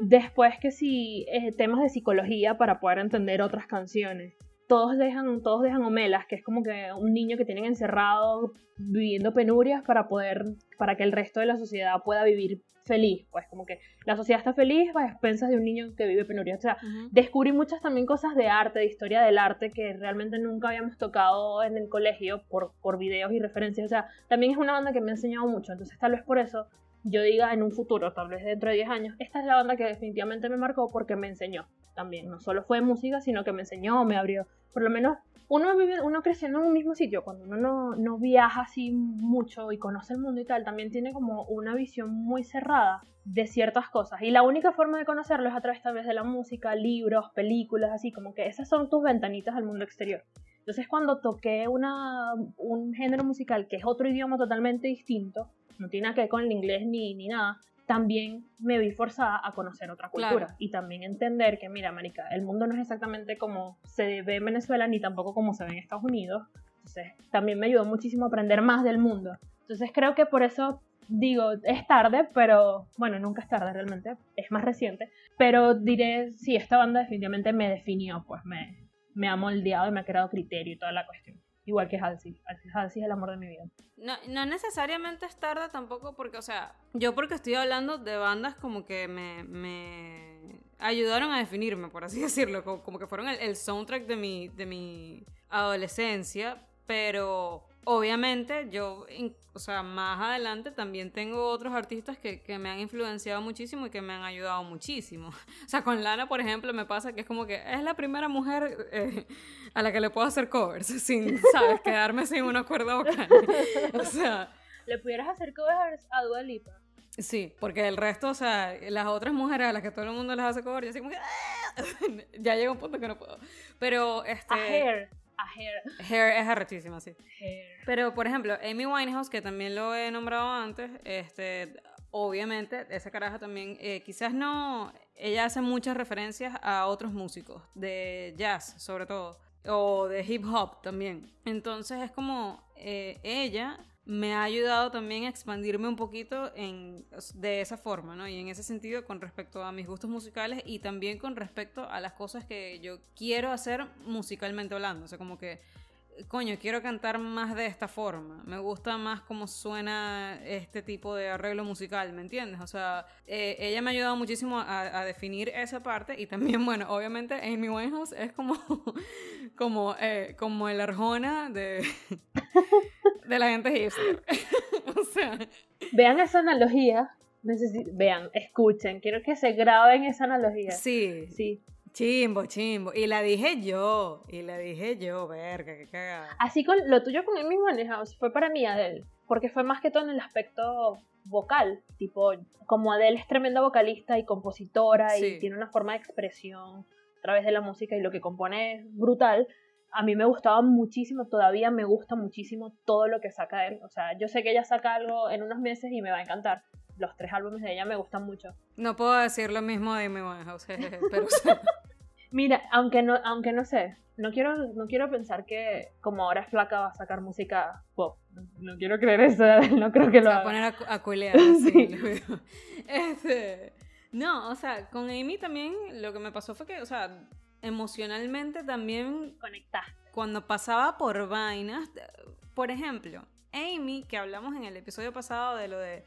Después que sí, eh, temas de psicología para poder entender otras canciones. Todos dejan, todos dejan homelas, que es como que un niño que tienen encerrado viviendo penurias para poder, para que el resto de la sociedad pueda vivir feliz, pues como que la sociedad está feliz a expensas de un niño que vive penuria. O sea, descubrí muchas también cosas de arte, de historia del arte que realmente nunca habíamos tocado en el colegio por, por videos y referencias. O sea, también es una banda que me ha enseñado mucho, entonces tal vez por eso yo diga en un futuro, tal vez dentro de 10 años, esta es la banda que definitivamente me marcó porque me enseñó también. No solo fue música, sino que me enseñó, me abrió, por lo menos uno vive, uno creciendo en un mismo sitio, cuando uno no, no, viaja así mucho y conoce el mundo y tal, también tiene como una visión muy cerrada de ciertas cosas. Y la única forma de conocerlo es a través tal vez de la música, libros, películas, así como que esas son tus ventanitas al mundo exterior. Entonces cuando toqué una, un género musical que es otro idioma totalmente distinto, no tiene que ver con el inglés ni, ni nada, también me vi forzada a conocer otra cultura y también entender que, mira, Marica, el mundo no es exactamente como se ve en Venezuela ni tampoco como se ve en Estados Unidos. Entonces, también me ayudó muchísimo a aprender más del mundo. Entonces, creo que por eso digo, es tarde, pero bueno, nunca es tarde realmente, es más reciente. Pero diré, sí, esta banda definitivamente me definió, pues me, me ha moldeado y me ha creado criterio y toda la cuestión. Igual que Halsey. Halsey es el amor de mi vida. No, no necesariamente es tarde tampoco porque, o sea, yo porque estoy hablando de bandas como que me, me ayudaron a definirme, por así decirlo, como, que fueron el, soundtrack de mi, de mi adolescencia, pero obviamente yo, o sea, más adelante también tengo otros artistas que, que, me han influenciado muchísimo y que me han ayudado muchísimo. O sea, con Lana, por ejemplo, me pasa que es como que es la primera mujer eh, a la que le puedo hacer covers sin, ¿sabes? Quedarme sin una cuerda vocal. O sea... ¿Le pudieras hacer covers a Dua Lipa? Sí, porque el resto, o sea, las otras mujeres a las que todo el mundo les hace covers, yo así como que... ya llega un punto que no puedo. Pero, este... A Hair. A Hair. Hair es arrechísima, sí. Pero, por ejemplo, Amy Winehouse, que también lo he nombrado antes, este, obviamente, esa caraja también, eh, quizás no, ella hace muchas referencias a otros músicos, de jazz sobre todo, o de hip hop también. Entonces es como eh, ella me ha ayudado también a expandirme un poquito en, de esa forma, ¿no? Y en ese sentido con respecto a mis gustos musicales y también con respecto a las cosas que yo quiero hacer musicalmente hablando. O sea, como que coño, quiero cantar más de esta forma. Me gusta más cómo suena este tipo de arreglo musical, ¿me entiendes? O sea, eh, ella me ha ayudado muchísimo a, definir esa parte y también, bueno, obviamente Amy Winehouse es como, como, eh, como el arjona de, de la gente hipster. o sea... Vean esa analogía. vean, escuchen, quiero que se graben esa analogía. Sí. Sí. Chimbo, chimbo. Y la dije yo. Y la dije yo, verga, qué cagada. Así con lo tuyo con Amy Winehouse fue para mí Adele. Porque fue más que todo en el aspecto vocal. Tipo, como Adele es tremenda vocalista y compositora y tiene una forma de expresión a través de la música y lo que compone es brutal. A mí me gustaba muchísimo, todavía me gusta muchísimo todo lo que saca él. O sea, yo sé que ella saca algo en unos meses y me va a encantar los tres álbumes de ella me gustan mucho. No puedo decir lo mismo de Amy Winehouse, pero... Mira, aunque no, aunque no sé, no quiero, no quiero pensar que como ahora es flaca va a sacar música pop. No, quiero creer eso, no creo que lo va a poner a, a culear, sí. este, no, o sea, con Amy también lo que me pasó fue que, o sea, emocionalmente también... Conectaste. Cuando pasaba por vainas, por ejemplo, Amy, que hablamos en el episodio pasado de lo de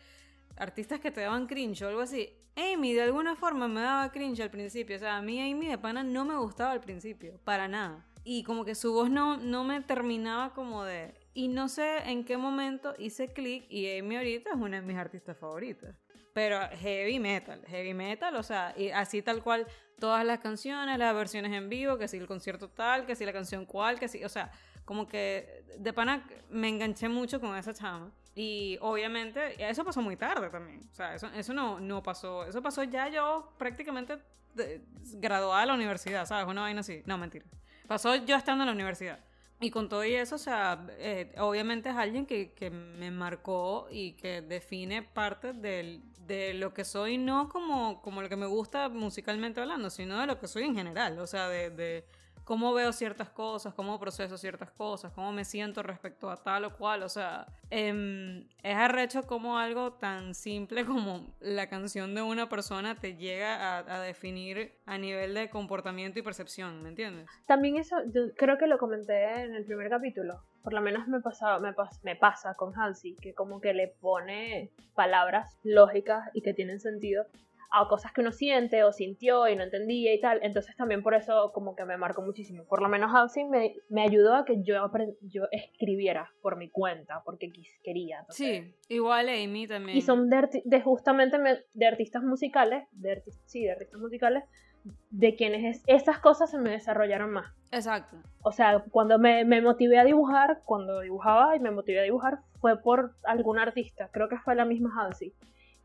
artistas que te daban cringe o algo así. Amy de alguna forma me daba cringe al principio. O sea, a mí Amy de pana no me gustaba al principio, para nada. Y como que su voz no, no me terminaba como de... Y no sé en qué momento hice clic y Amy ahorita es una de mis artistas favoritas. Pero heavy metal, heavy metal, o sea, y así tal cual todas las canciones, las versiones en vivo, que si el concierto tal, que si la canción cual, que si, o sea, como que de pana me enganché mucho con esa chama. Y obviamente, eso pasó muy tarde también. O sea, eso, eso no, no pasó. Eso pasó ya yo prácticamente graduada de la universidad, ¿sabes? Una vaina así. No, mentira. Pasó yo estando en la universidad. Y con todo y eso, o sea, eh, obviamente es alguien que, que, me marcó y que define parte del, de lo que soy, no como, como lo que me gusta musicalmente hablando, sino de lo que soy en general, o sea, de, de cómo veo ciertas cosas, cómo proceso ciertas cosas, cómo me siento respecto a tal o cual. O sea, eh, es arrecho como algo tan simple como la canción de una persona te llega a, definir a nivel de comportamiento y percepción, ¿me entiendes? También eso, yo creo que lo comenté en el primer capítulo. Por lo menos me, pasaba, me, pas, me pasa con Halsey, que como que le pone palabras lógicas y que tienen sentido a cosas que uno siente o sintió y no entendía y tal. Entonces también por eso como que me marcó muchísimo. Por lo menos Housing me, me ayudó a que yo, yo escribiera por mi cuenta, porque quis, quería. sí, igual Amy también. Y son de, de justamente me, de artistas musicales, de sí, de artistas musicales, de quienes es, esas cosas se me desarrollaron más. Exacto. O sea, cuando me, me, motivé a dibujar, cuando dibujaba y me motivé a dibujar, fue por algún artista. Creo que fue la misma Halsey.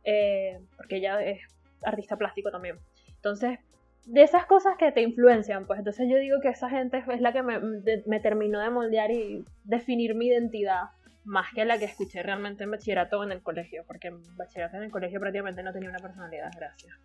Eh, porque ella es artista plástico también. Entonces, de esas cosas que te influencian, pues entonces yo digo que esa gente es la que me, terminó de moldear y definir mi identidad más que la que escuché realmente en bachillerato en el colegio, porque en bachillerato en el colegio prácticamente no tenía una personalidad, gracias.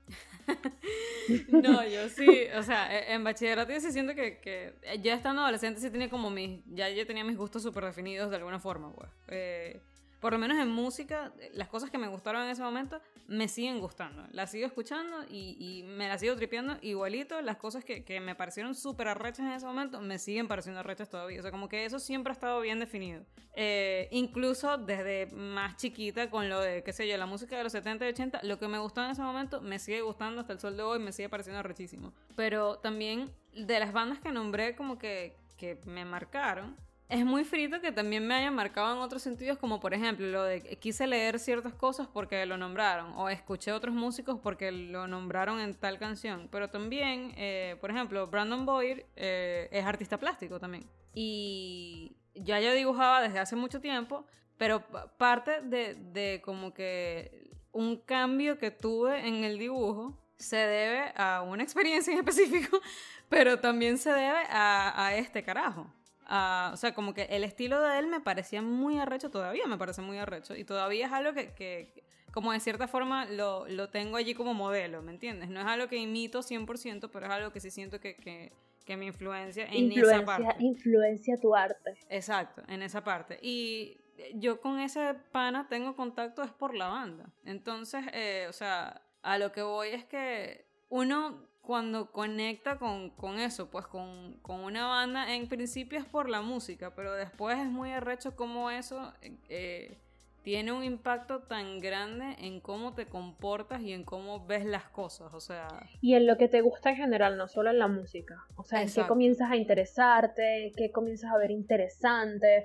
no, yo sí, o sea, e, en bachillerato yo sí siento que, que ya estando adolescente sí tenía como mis, ya yo tenía mis gustos súper definidos de alguna forma, pues. Eh, por lo menos en música, las cosas que me gustaron en ese momento me siguen gustando. Las sigo escuchando y, me las sigo tripeando igualito. Las cosas que, que me parecieron súper arrechas en ese momento me siguen pareciendo arrechas todavía. O sea, como que eso siempre ha estado bien definido. Eh, incluso desde más chiquita con lo de, qué sé yo, la música de los 70 y 80, lo que me gustó en ese momento me sigue gustando hasta el sol de hoy, me sigue pareciendo arrechísimo. Pero también de las bandas que nombré como que, que me marcaron, es muy frito que también me hayan marcado en otros sentidos, como por ejemplo lo de quise leer ciertas cosas porque lo nombraron, o escuché otros músicos porque lo nombraron en tal canción. Pero también, eh, por ejemplo, Brandon Boyd eh, es artista plástico también. Y ya yo dibujaba desde hace mucho tiempo, pero parte de, como que un cambio que tuve en el dibujo se debe a una experiencia en específico, pero también se debe a este carajo. Uh, o sea, como que el estilo de él me parecía muy arrecho, todavía me parece muy arrecho. Y todavía es algo que, que como de cierta forma, lo, lo, tengo allí como modelo, ¿me entiendes? No es algo que imito 100%, pero es algo que sí siento que, que, que me influencia en influencia, esa parte. Influencia tu arte. Exacto, en esa parte. Y yo con ese pana tengo contacto es por la banda. Entonces, eh, o sea, a lo que voy es que uno cuando conecta con, con eso, pues con, con, una banda, en principio es por la música, pero después es muy arrecho como eso eh, tiene un impacto tan grande en cómo te comportas y en cómo ves las cosas, o sea... Y en lo que te gusta en general, no solo en la música, o sea, Exacto. en qué comienzas a interesarte, qué comienzas a ver interesante,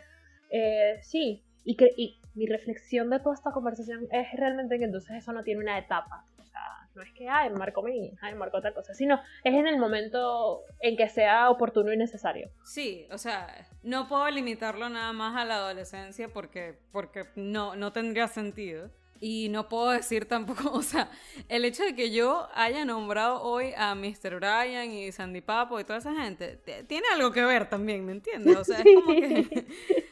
eh, sí, y, que, y mi reflexión de toda esta conversación es realmente que entonces eso no tiene una etapa, no es que, ay, marcó mi, ay, marcó otra cosa, sino es en el momento en que sea oportuno y necesario. Sí, o sea, no puedo limitarlo nada más a la adolescencia porque, porque no, no tendría sentido. Y no puedo decir tampoco, o sea, el hecho de que yo haya nombrado hoy a Mr. Bryan y Sandy Papo y toda esa gente, tiene algo que ver también, ¿me entiendes? O sea, es como que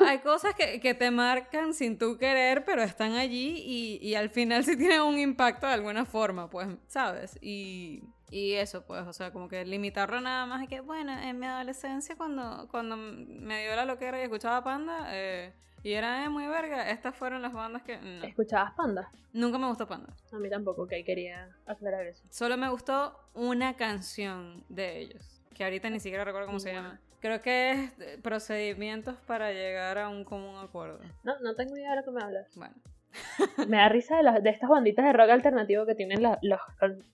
hay cosas que, que, te marcan sin tú querer, pero están allí y, y, al final sí tienen un impacto de alguna forma, pues, ¿sabes? Y, y eso, pues, o sea, como que limitarlo nada más y que, bueno, en mi adolescencia cuando, cuando me dio la loquera y escuchaba Panda, eh, y era eh, muy verga. Estas fueron las bandas que. No. ¿Escuchabas Panda? Nunca me gustó Panda. A mí tampoco, ok, quería aclarar eso. Solo me gustó una canción de ellos. Que ahorita ni siquiera recuerdo cómo se llama. Creo que es procedimientos para llegar a un común acuerdo. No, no tengo idea de lo que me hablas. Bueno. Me da risa de, las, de estas banditas de rock alternativo que tienen la, los,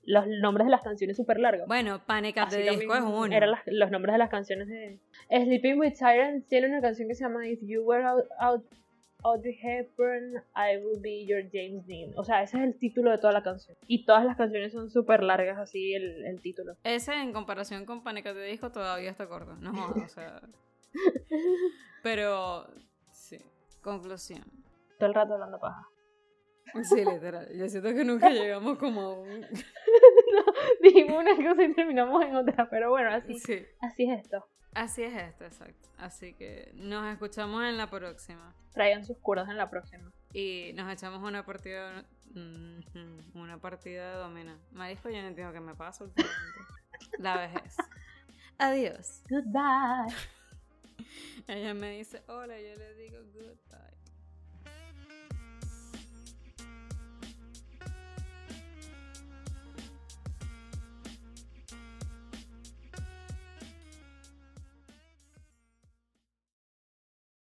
los, nombres de las canciones súper largos. Bueno, Panic at the Disco es uno. Eran las, los nombres de las canciones de... Sleeping with Sirens tiene una canción que se llama If You Were out, out, Audrey Hepburn, I Will Be Your James Dean. O sea, ese es el título de toda la canción. Y todas las canciones son súper largas, así el, el, título. Ese en comparación con Panic at the Disco todavía está corto. No, o sea... Pero, sí. Conclusión. Todo el rato hablando paja. Sí, literal. Yo siento que nunca llegamos como a un... no, dijimos una cosa y terminamos en otra, pero bueno, así, Sí. así es esto. Así es esto, exacto. Así que nos escuchamos en la próxima. Traigan sus curas en la próxima. Y nos echamos una partida... Una partida de domina. Marisco, yo no entiendo qué me pasa últimamente. La vejez. Adiós. Goodbye. Ella me dice hola, yo le digo goodbye.